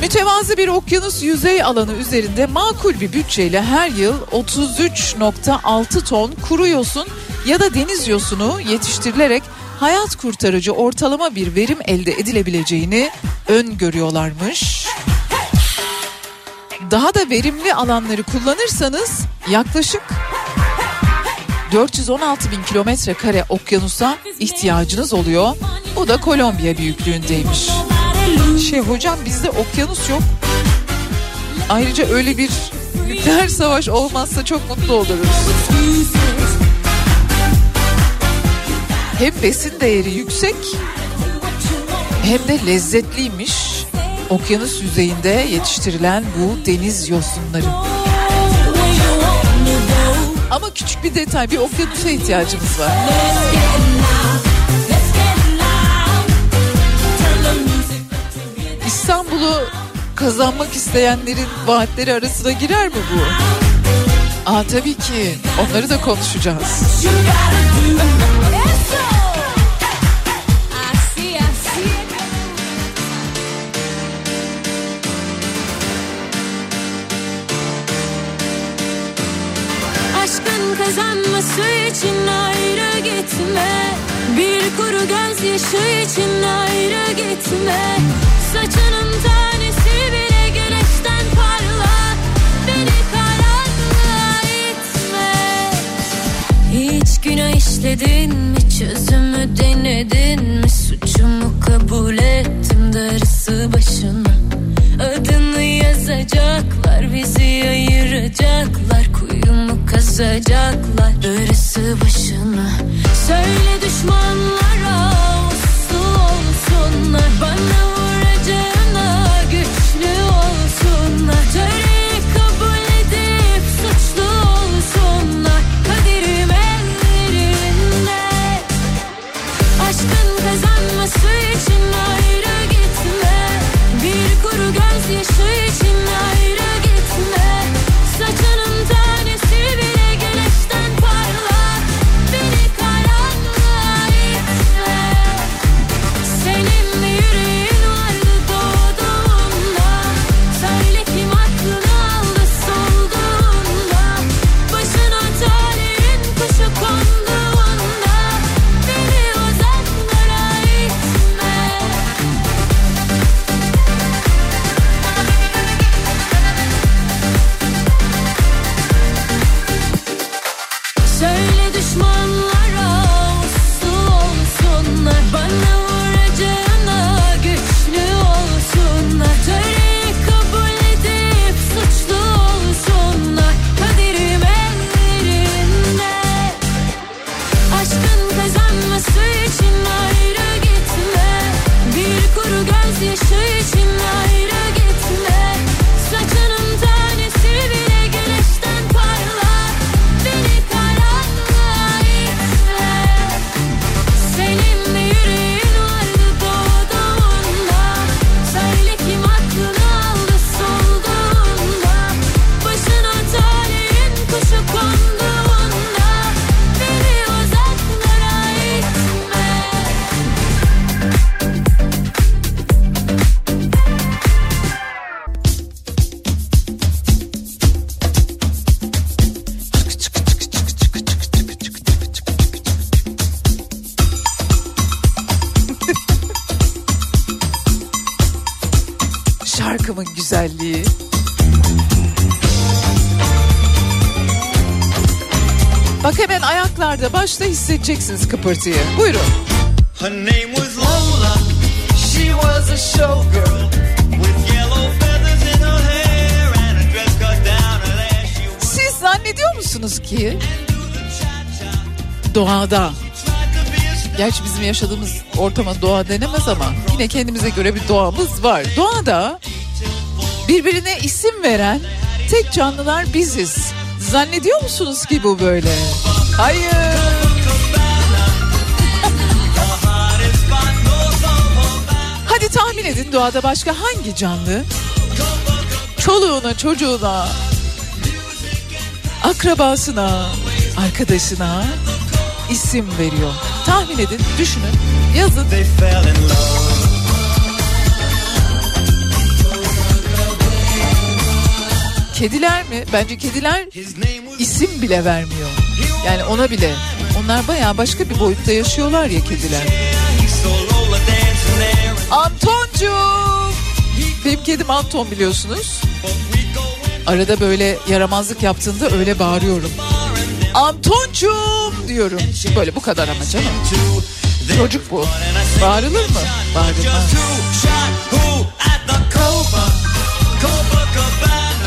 Mütevazı bir okyanus yüzey alanı üzerinde makul bir bütçeyle her yıl 33.6 ton kuru yosun ya da deniz yosunu yetiştirilerek hayat kurtarıcı ortalama bir verim elde edilebileceğini öngörüyorlarmış. Daha da verimli alanları kullanırsanız yaklaşık 416 bin kilometre kare okyanusa ihtiyacınız oluyor. Bu da Kolombiya büyüklüğündeymiş. Şey hocam bizde okyanus yok. Ayrıca öyle bir nükleer savaş olmazsa çok mutlu oluruz. Hem besin değeri yüksek hem de lezzetliymiş. Okyanus yüzeyinde yetiştirilen bu deniz yosunları. Ama küçük bir detay bir okyanusa ihtiyacımız var. İstanbul'u kazanmak isteyenlerin vaatleri arasına girer mi bu? Aa tabii ki. Onları da konuşacağız. Aşkın kazanması için ayrı gitme Bir kuru gözyaşı için ayrı gitme Saçının tanesi bile güneşten parla. Beni karanlığa itme. Hiç günah işledin mi? Çözümü denedin mi? Suçumu kabul ettim darısı başına. Adını yazacaklar bizi ayıracaklar. Kuyumu kazacaklar darısı başına. Söyle düşmanlara uslu olsunlar. Bana hissedeceksiniz kıpırtıyı. Buyurun. Her name was Lola. She was a showgirl with yellow feathers in her hair and a dress cut down her ass. She Siz zannediyor musunuz ki doğada Gerçi bizim yaşadığımız ortama doğa denemez ama yine kendimize göre bir doğamız var. Doğada birbirine isim veren tek canlılar biziz. Zannediyor musunuz ki bu böyle? Hayır. Edin doğada başka hangi canlı? Çoluğuna, çocuğuna, akrabasına, arkadaşına isim veriyor. Tahmin edin, düşünün, yazın. Kediler mi? Bence kediler isim bile vermiyor. Yani ona bile. Onlar bayağı başka bir boyutta yaşıyorlar ya kediler. Antoncuğum. Benim kedim Anton biliyorsunuz. Arada böyle yaramazlık yaptığında öyle bağırıyorum. Antoncuğum diyorum. Böyle bu kadar ama canım. Çocuk bu. Bağırılır mı? Bağırılmaz.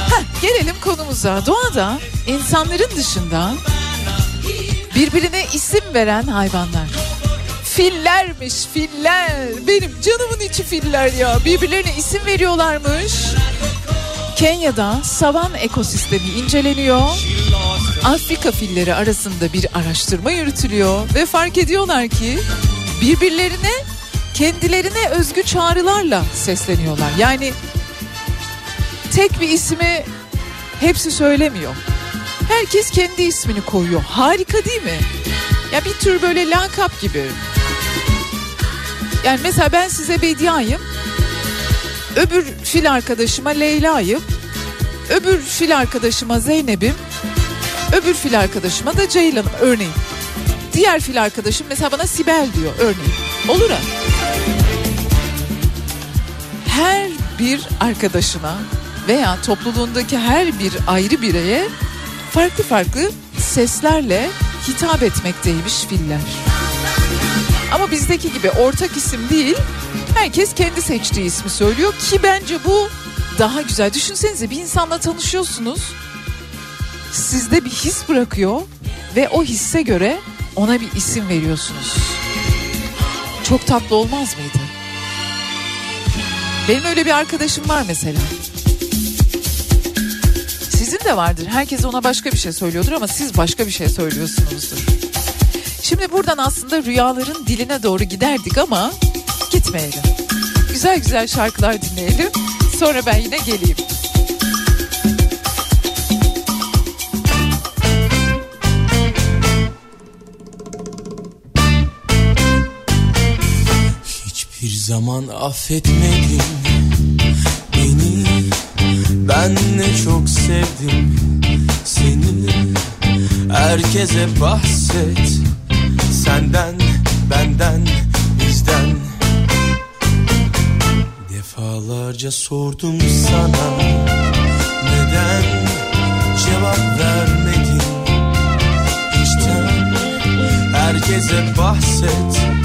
Heh, gelelim konumuza. Doğada insanların dışında birbirine isim veren hayvanlar. Fillermiş filler. Benim canımın içi filler ya. Birbirlerine isim veriyorlarmış. Kenya'da savan ekosistemi inceleniyor. Afrika filleri arasında bir araştırma yürütülüyor ve fark ediyorlar ki birbirlerine kendilerine özgü çağrılarla sesleniyorlar. Yani tek bir ismi hepsi söylemiyor. Herkes kendi ismini koyuyor. Harika değil mi? Ya bir tür böyle lakap gibi. Yani mesela ben size Bedia'yım. Öbür fil arkadaşıma Leyla'yım. Öbür fil arkadaşıma Zeynep'im. Öbür fil arkadaşıma da Ceylan'ım örneğin. Diğer fil arkadaşım mesela bana Sibel diyor örneğin. Olur ha? Her bir arkadaşına veya topluluğundaki her bir ayrı bireye farklı farklı seslerle hitap etmekteymiş filler. Ama bizdeki gibi ortak isim değil, herkes kendi seçtiği ismi söylüyor ki bence bu daha güzel. Düşünsenize bir insanla tanışıyorsunuz, sizde bir his bırakıyor ve o hisse göre ona bir isim veriyorsunuz. Çok tatlı olmaz mıydı? Benim öyle bir arkadaşım var mesela. Sizin de vardır. Herkes ona başka bir şey söylüyordur ama siz başka bir şey söylüyorsunuzdur. Şimdi buradan aslında rüyaların diline doğru giderdik ama gitmeyelim. Güzel güzel şarkılar dinleyelim. Sonra ben yine geleyim. Hiçbir zaman affetmedin beni Ben ne çok sevdim seni Herkese bahset Senden, benden, bizden. Defalarca sordum sana Neden cevap vermedin? İçten herkese bahset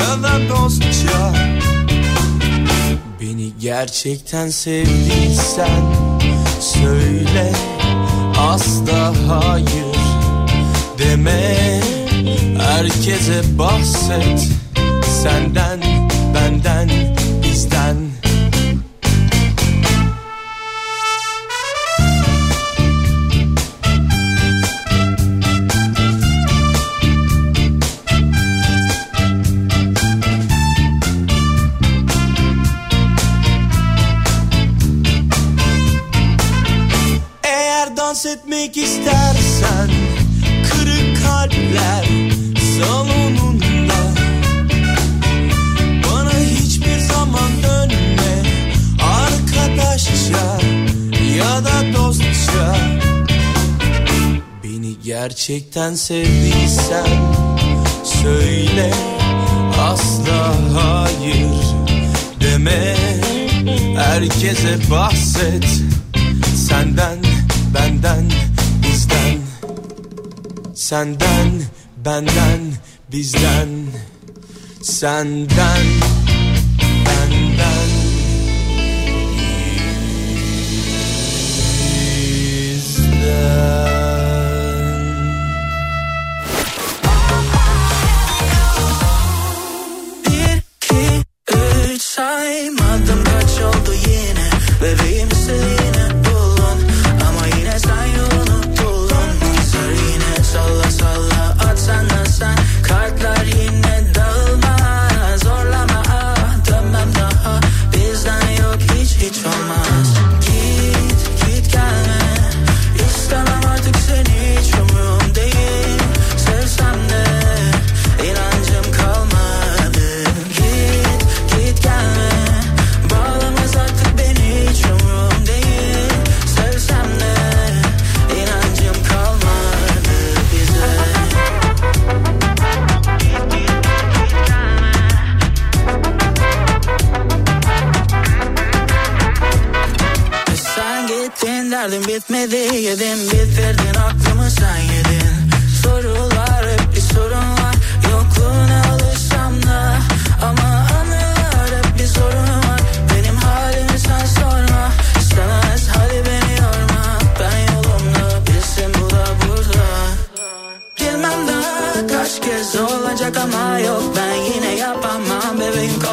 ya da dostça. Beni gerçekten sevdiysen söyle asla hayır deme. Herkese bahset senden benden Gerçekten sevdiysen söyle asla hayır deme. Herkese bahset senden benden bizden. Senden benden bizden. Senden benden. Bizden.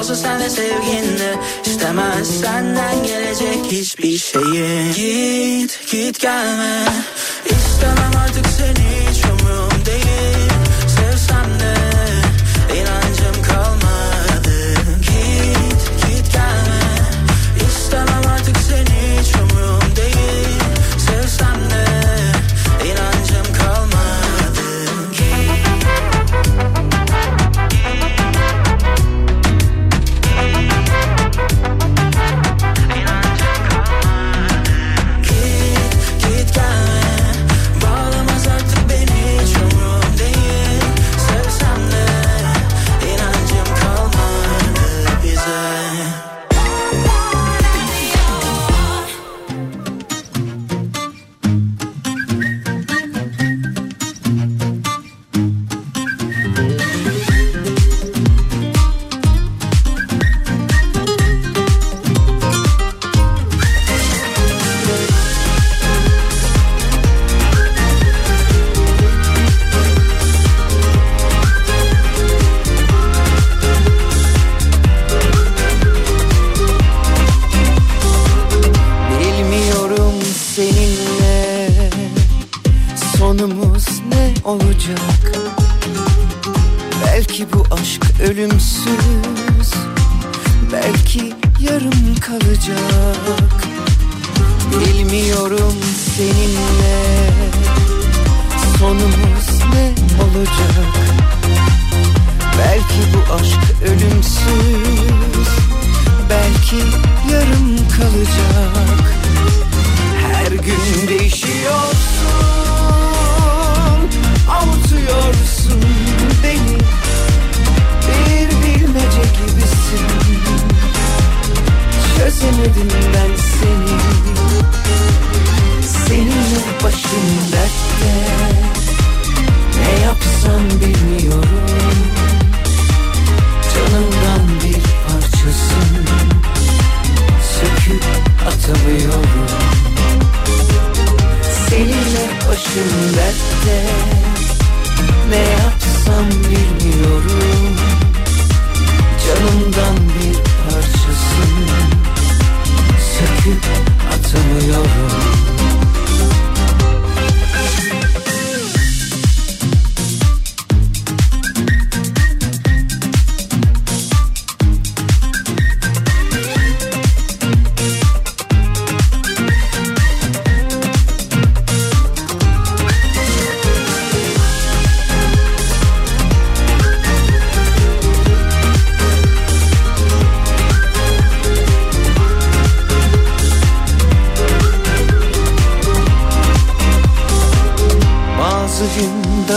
olsa sen de sevginle İstemez. Senden gelecek hiçbir şeyi Git git gelme. İstemem artık seni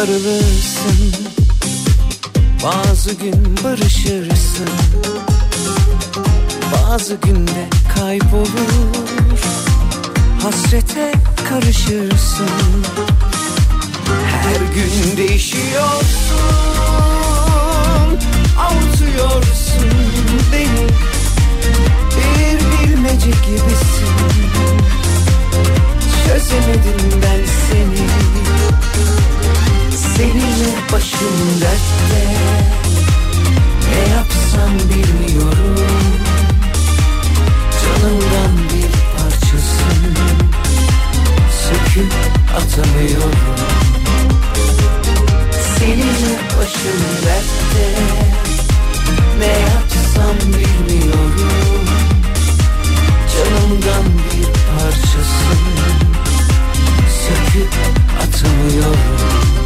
darılırsın Bazı gün barışırsın. Bazı günde kaybolur. Hasrete karışırsın. Her gün değişiyorsun. Avutuyorsun beni. Bir bilmece gibisin. Çözemedim ben seni Seninle başım dertte. Ne yapsam bilmiyorum. Canımdan bir parçasını Söküp atamıyorum. Seninle başım dertte. Ne yapsam bilmiyorum. Canımdan bir parçasını Söküp atamıyorum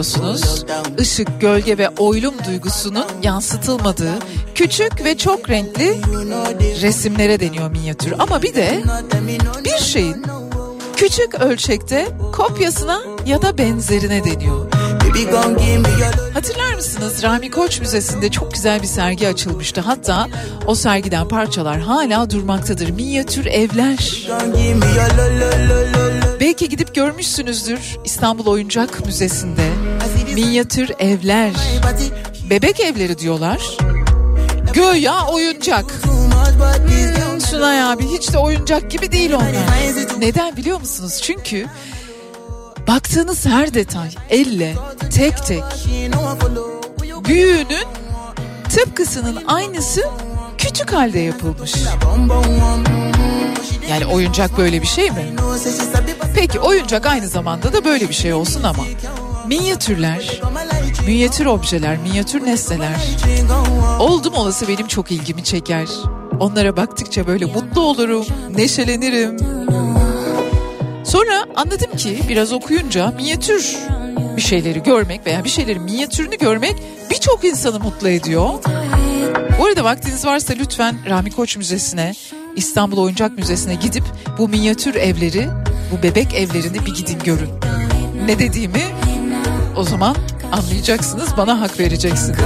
biliyorsunuz. Işık, gölge ve oylum duygusunun yansıtılmadığı küçük ve çok renkli resimlere deniyor minyatür. Ama bir de bir şeyin küçük ölçekte kopyasına ya da benzerine deniyor. Hatırlar mısınız Rami Koç Müzesi'nde çok güzel bir sergi açılmıştı. Hatta o sergiden parçalar hala durmaktadır. Minyatür evler. Belki gidip görmüşsünüzdür İstanbul Oyuncak Müzesi'nde. Minyatür evler. Bebek evleri diyorlar. Göya oyuncak. Hmm, Sunay abi hiç de oyuncak gibi değil onlar. Neden biliyor musunuz? Çünkü baktığınız her detay elle tek tek büyüğünün tıpkısının aynısı küçük halde yapılmış. Yani oyuncak böyle bir şey mi? Peki oyuncak aynı zamanda da böyle bir şey olsun ama minyatürler, minyatür objeler, minyatür nesneler oldum olası benim çok ilgimi çeker. Onlara baktıkça böyle mutlu olurum, neşelenirim. Sonra anladım ki biraz okuyunca minyatür bir şeyleri görmek veya bir şeylerin minyatürünü görmek birçok insanı mutlu ediyor. Bu arada vaktiniz varsa lütfen Rami Koç Müzesi'ne, İstanbul Oyuncak Müzesi'ne gidip bu minyatür evleri, bu bebek evlerini bir gidin görün. Ne dediğimi o zaman anlayacaksınız, bana hak vereceksiniz.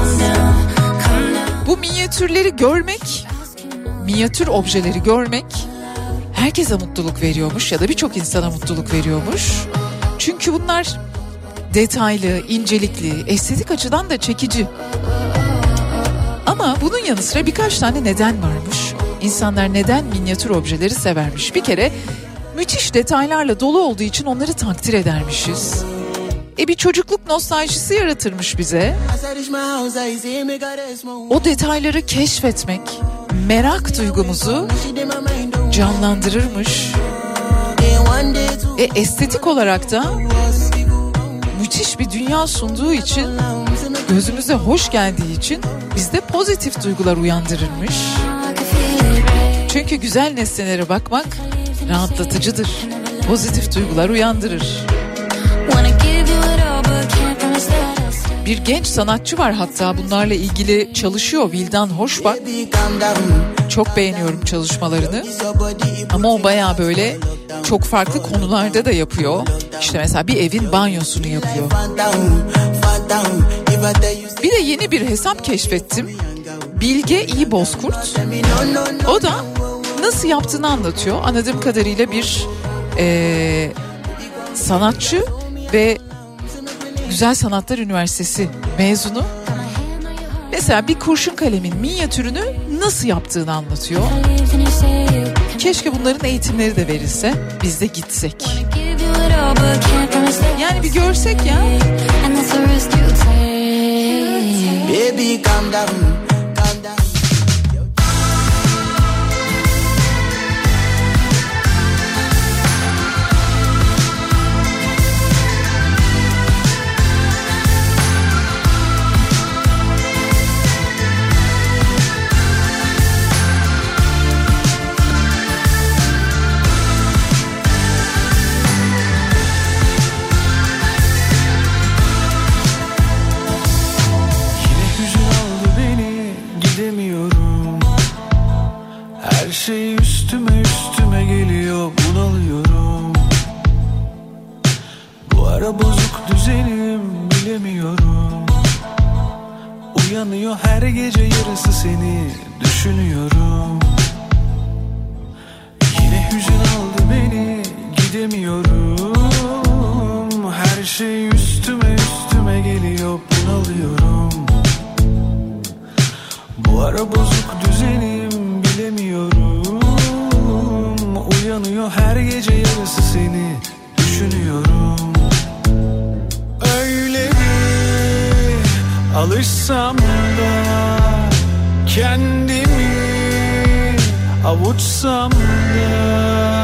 Bu minyatürleri görmek, minyatür objeleri görmek herkese mutluluk veriyormuş ya da birçok insana mutluluk veriyormuş. Çünkü bunlar detaylı, incelikli, estetik açıdan da çekici. Ama bunun yanı sıra birkaç tane neden varmış. İnsanlar neden minyatür objeleri severmiş? Bir kere müthiş detaylarla dolu olduğu için onları takdir edermişiz. E bir çocukluk nostaljisi yaratırmış bize. O detayları keşfetmek, merak duygumuzu canlandırırmış. E estetik olarak da müthiş bir dünya sunduğu için gözümüze hoş geldiği için bizde pozitif duygular uyandırırmış. Çünkü güzel nesnelere bakmak rahatlatıcıdır. Pozitif duygular uyandırır. Bir genç sanatçı var hatta bunlarla ilgili çalışıyor. Vildan Hoşbak. Çok beğeniyorum çalışmalarını. Ama o baya böyle çok farklı konularda da yapıyor. İşte mesela bir evin banyosunu yapıyor. Bir de yeni bir hesap keşfettim. Bilge İyi Bozkurt. O da nasıl yaptığını anlatıyor. Anladığım kadarıyla bir eee, sanatçı ve Güzel Sanatlar Üniversitesi mezunu. Mesela bir kurşun kalemin minyatürünü nasıl yaptığını anlatıyor. Keşke bunların eğitimleri de verilse biz de gitsek. Yani bir görsek ya. Baby, calm down. Yarısı seni düşünüyorum? Yine hüzün aldı beni gidemiyorum. Her şey üstüme üstüme geliyor bunalıyorum. Bu ara bozuk düzenim bilemiyorum. Uyanıyor her gece yarısı seni düşünüyorum. Öyle bir alışsam da Kendimi avuçsam da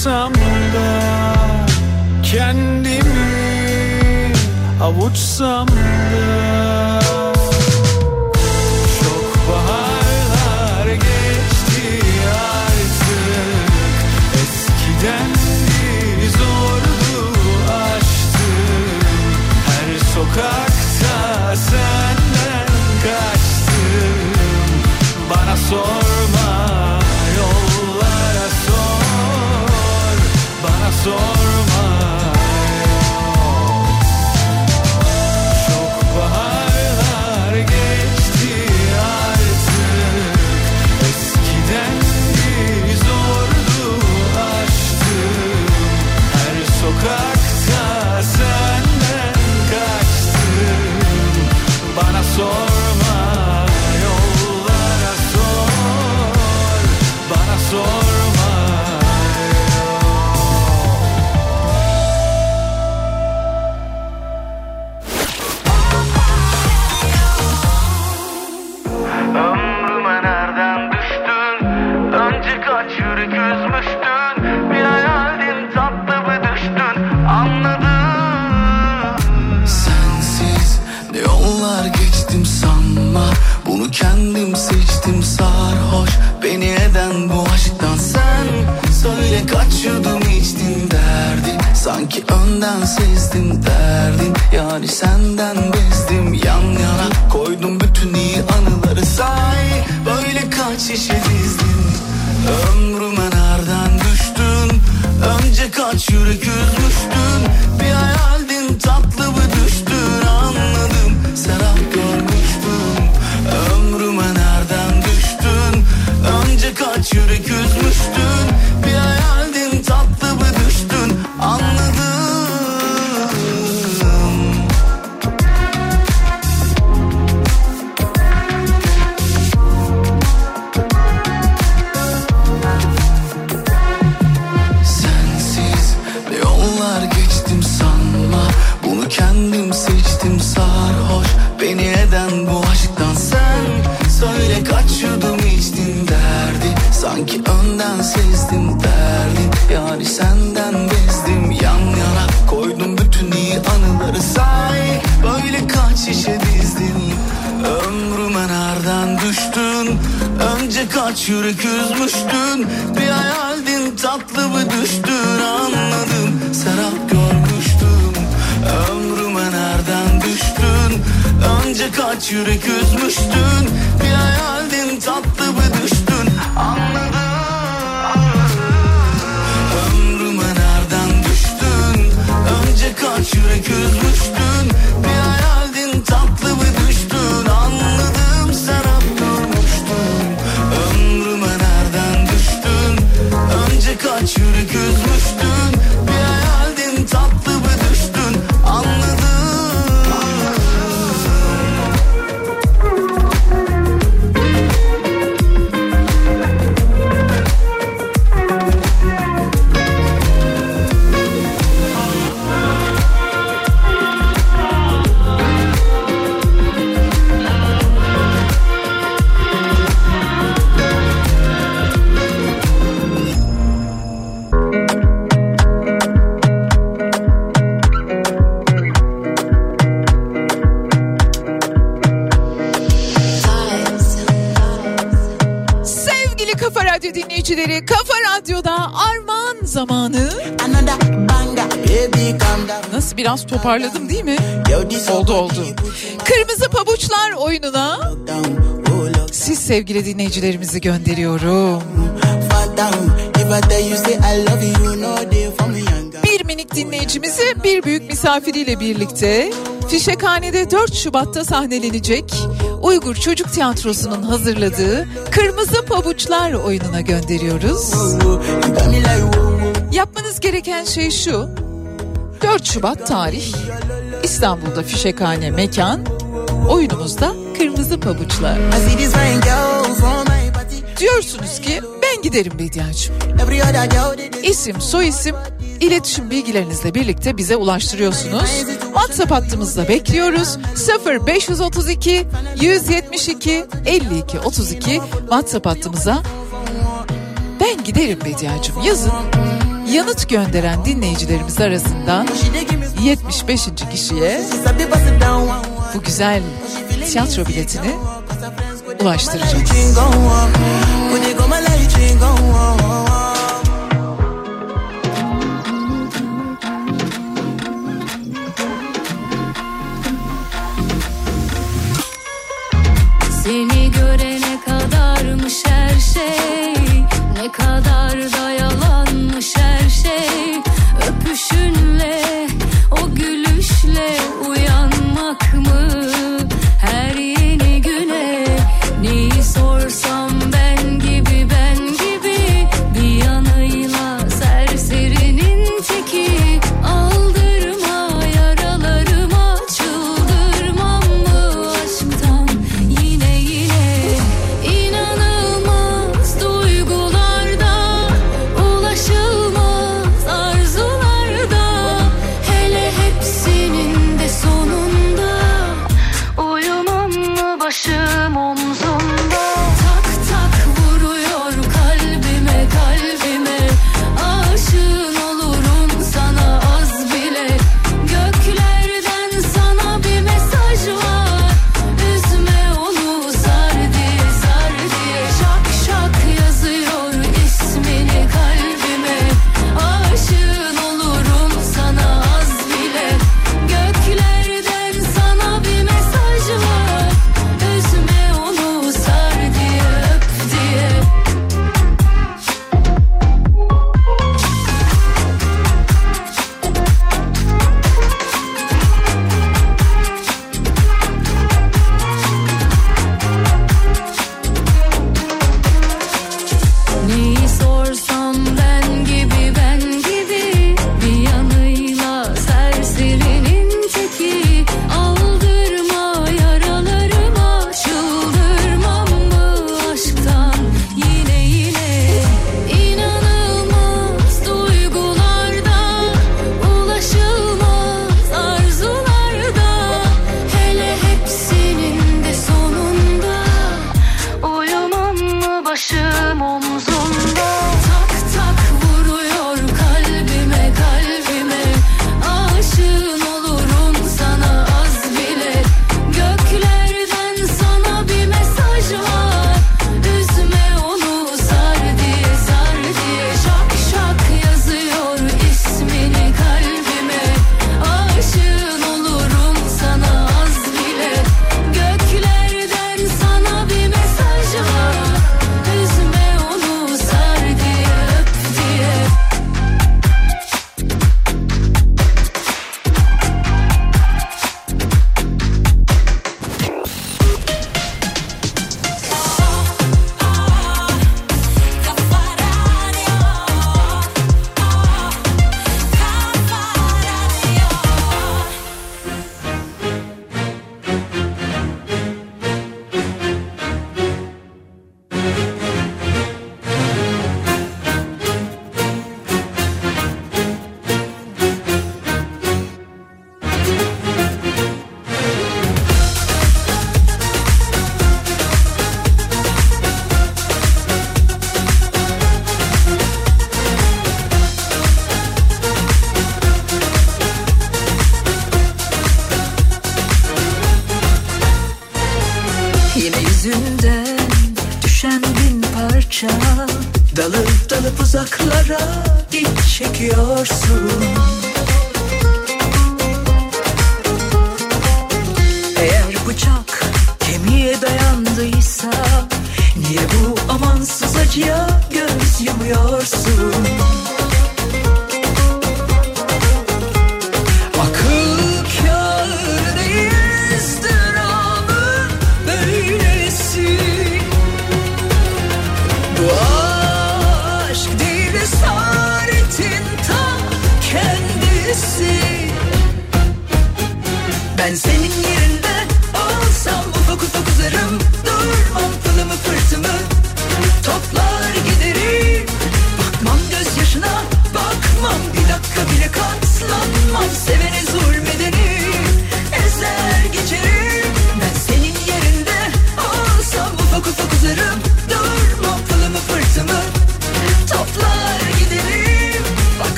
alışsam da kendimi avuçsam da Bir hayaldin tatlı bir düştün? Anladım. Sensiz ne yollar geçtim sanma. Bunu kendim seçtim sarhoş Beni eden bu aşktan. Sen Söyle kaç içtin derdi? Sanki önden sezdim derdin. Yani senden bezdim. Yana Koydum bütün iyi anıları. Say Böyle kaç şişe dizdin? Ömrüme nereden düştün? Önce kaç yürek üzmüştün Kaç yürek üzmüştün Bir hayaldin tatlı mı düştün Anladım. Serap görmüştüm Ömrüme nereden düştün? Önce kaç yürek üzmüştün Bir hayaldin tatlı biraz toparladım değil mi? Oldu oldu. Kırmızı Pabuçlar oyununa siz sevgili dinleyicilerimizi gönderiyorum. Bir minik dinleyicimizi bir büyük misafiriyle birlikte Fişekhane'de 4 Şubat'ta sahnelenecek Uygur Çocuk Tiyatrosu'nun hazırladığı Kırmızı Pabuçlar oyununa gönderiyoruz. Yapmanız gereken şey şu. 4 Şubat tarih İstanbul'da Fişekhane mekan oyunumuzda Kırmızı Pabuçlar. Diyorsunuz ki ben giderim Bediacığım. İsim, soyisim, iletişim bilgilerinizle birlikte bize ulaştırıyorsunuz. WhatsApp hattımızda bekliyoruz. 0532 172 52 32 WhatsApp hattımıza ben giderim Bediacığım yazın. Yanıt gönderen dinleyicilerimiz arasından 75. kişiye bu güzel tiyatro biletini ulaştıracağız. Seni görene kadarmış her şey Ne kadar da şey Öpüşünle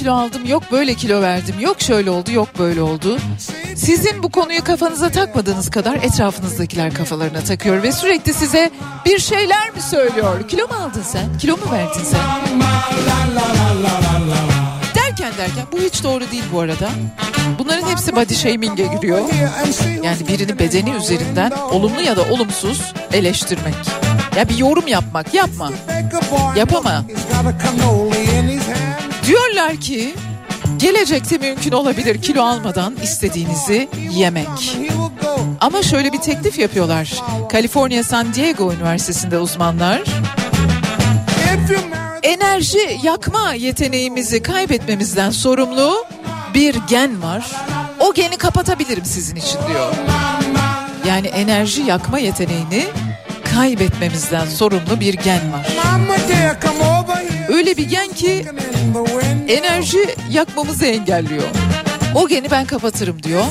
kilo aldım, yok böyle kilo verdim, yok şöyle oldu, yok böyle oldu. Sizin bu konuyu kafanıza takmadığınız kadar etrafınızdakiler kafalarına takıyor ve sürekli size bir şeyler mi söylüyor? Kilo mu aldın sen? Kilo mu verdin sen? Derken derken bu hiç doğru değil bu arada. Bunların hepsi body shaming'e giriyor. Yani birini bedeni üzerinden olumlu ya da olumsuz eleştirmek. Ya bir yorum yapmak yapma. Yapama. Diyorlar ki gelecekte mümkün olabilir kilo almadan istediğinizi yemek. Ama şöyle bir teklif yapıyorlar. Kaliforniya San Diego Üniversitesi'nde uzmanlar enerji yakma yeteneğimizi kaybetmemizden sorumlu bir gen var. O geni kapatabilirim sizin için diyor. Yani enerji yakma yeteneğini kaybetmemizden sorumlu bir gen var. Öyle bir gen ki enerji yakmamızı engelliyor. O geni ben kapatırım diyor.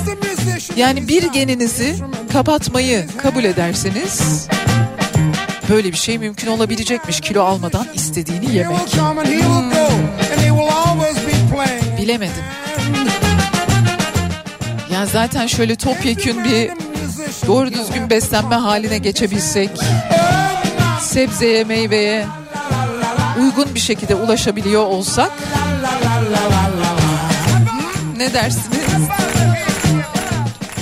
Yani bir geninizi kapatmayı kabul ederseniz böyle bir şey mümkün olabilecekmiş kilo almadan istediğini yemek. Hmm. Bilemedim. Ya zaten şöyle topyekün bir doğru düzgün beslenme haline geçebilsek, sebzeye, meyveye uygun bir şekilde ulaşabiliyor olsak ne dersiniz?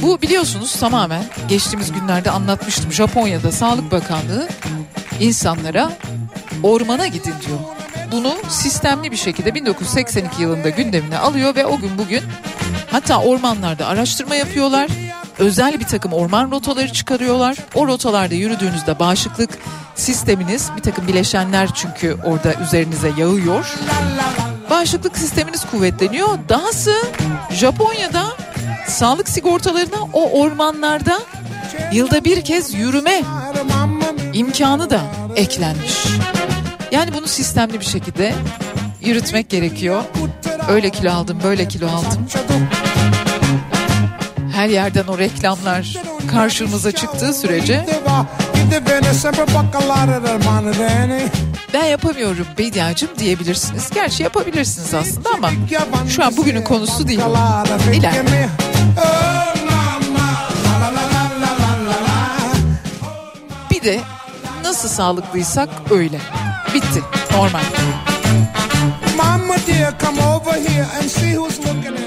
Bu biliyorsunuz tamamen geçtiğimiz günlerde anlatmıştım. Japonya'da Sağlık Bakanlığı insanlara ormana gidin diyor. Bunu sistemli bir şekilde 1982 yılında gündemine alıyor ve o gün bugün hatta ormanlarda araştırma yapıyorlar. Özel bir takım orman rotaları çıkarıyorlar. O rotalarda yürüdüğünüzde bağışıklık sisteminiz bir takım bileşenler çünkü orada üzerinize yağıyor. Bağışıklık sisteminiz kuvvetleniyor. Dahası Japonya'da sağlık sigortalarına o ormanlarda yılda bir kez yürüme imkanı da eklenmiş. Yani bunu sistemli bir şekilde yürütmek gerekiyor. Öyle kilo aldım, böyle kilo aldım. Her yerden o reklamlar karşımıza çıktığı sürece ben yapamıyorum Bediacım diyebilirsiniz. Gerçi yapabilirsiniz aslında ama şu an bugünün konusu değil. İleride. Bir de nasıl sağlıklıysak öyle. Bitti. Normal. Mama dear, come over here and see who's looking in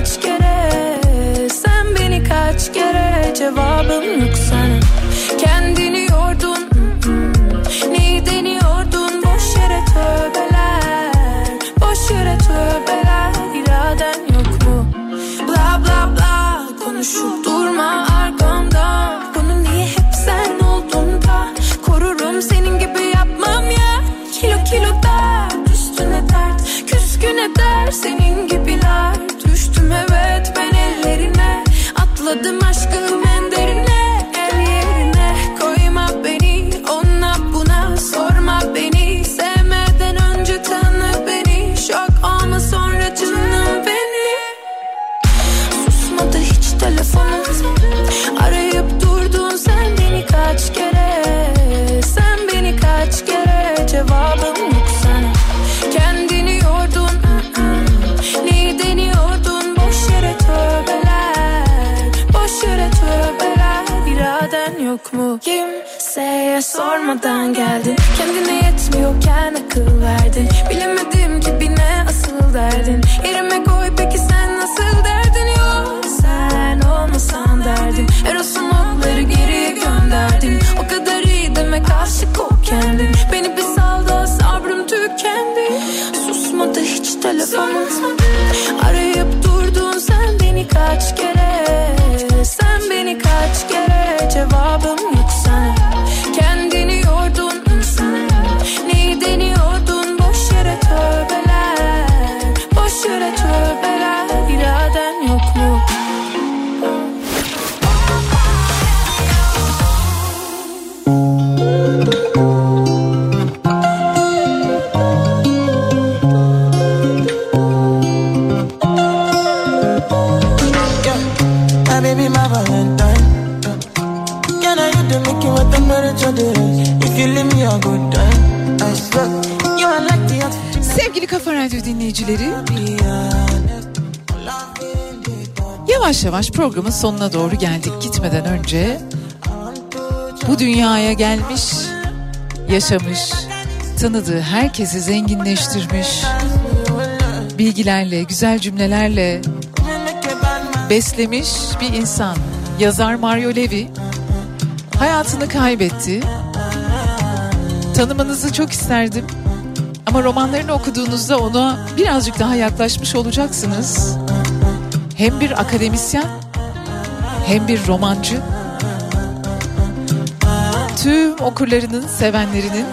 kaç kere? Sen beni kaç kere? Cevabım yok sana. Kendini Konuşup durma yok mu? Kimseye sormadan geldin. Kendine yetmiyorken akıl verdin. Bilemedim ki bir ne asıl derdin. Yerime koy peki sen nasıl derdin? Yok sen olmasan derdim. Eros'un okları geriye gönderdim O kadar iyi demek aşık ol kendin. Beni bir sal da sabrım tükendi. Susmadı hiç telefonum. Arayıp durdun sen beni kaç kere? Sen beni kaç kere Cevabım yok sana. Kendini yordun Neyi deniyordun? Boş yere tövbeler Boş yere tövbeler dinleyicileri Yavaş yavaş programın sonuna doğru geldik. Gitmeden önce bu dünyaya gelmiş, yaşamış, tanıdığı herkesi zenginleştirmiş, bilgilerle, güzel cümlelerle beslemiş bir insan. yazar Mario Levi hayatını kaybetti. Tanımanızı çok isterdim. Ama romanlarını okuduğunuzda ona birazcık daha yaklaşmış olacaksınız. Hem bir akademisyen hem bir romancı. Tüm okurlarının, sevenlerinin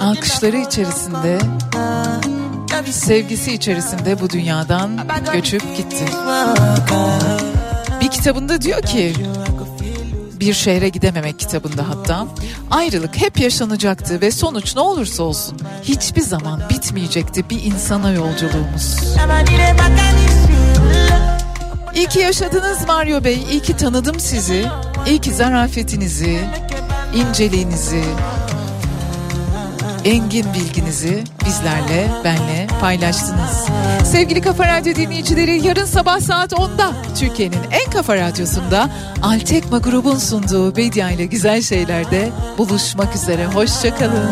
alkışları içerisinde, sevgisi içerisinde bu dünyadan göçüp gitti. Bir kitabında diyor ki, bir şehre gidememek kitabında hatta ayrılık hep yaşanacaktı ve sonuç ne olursa olsun hiçbir zaman bitmeyecekti bir insana yolculuğumuz. İyi ki yaşadınız Mario Bey, iyi ki tanıdım sizi, iyi ki zarafetinizi, inceliğinizi, engin bilginizi bizlerle, benle paylaştınız. Sevgili Kafa Radyo dinleyicileri yarın sabah saat 10'da Türkiye'nin en kafa radyosunda Altekma grubun sunduğu Bedia ile Güzel Şeyler'de buluşmak üzere. Hoşçakalın.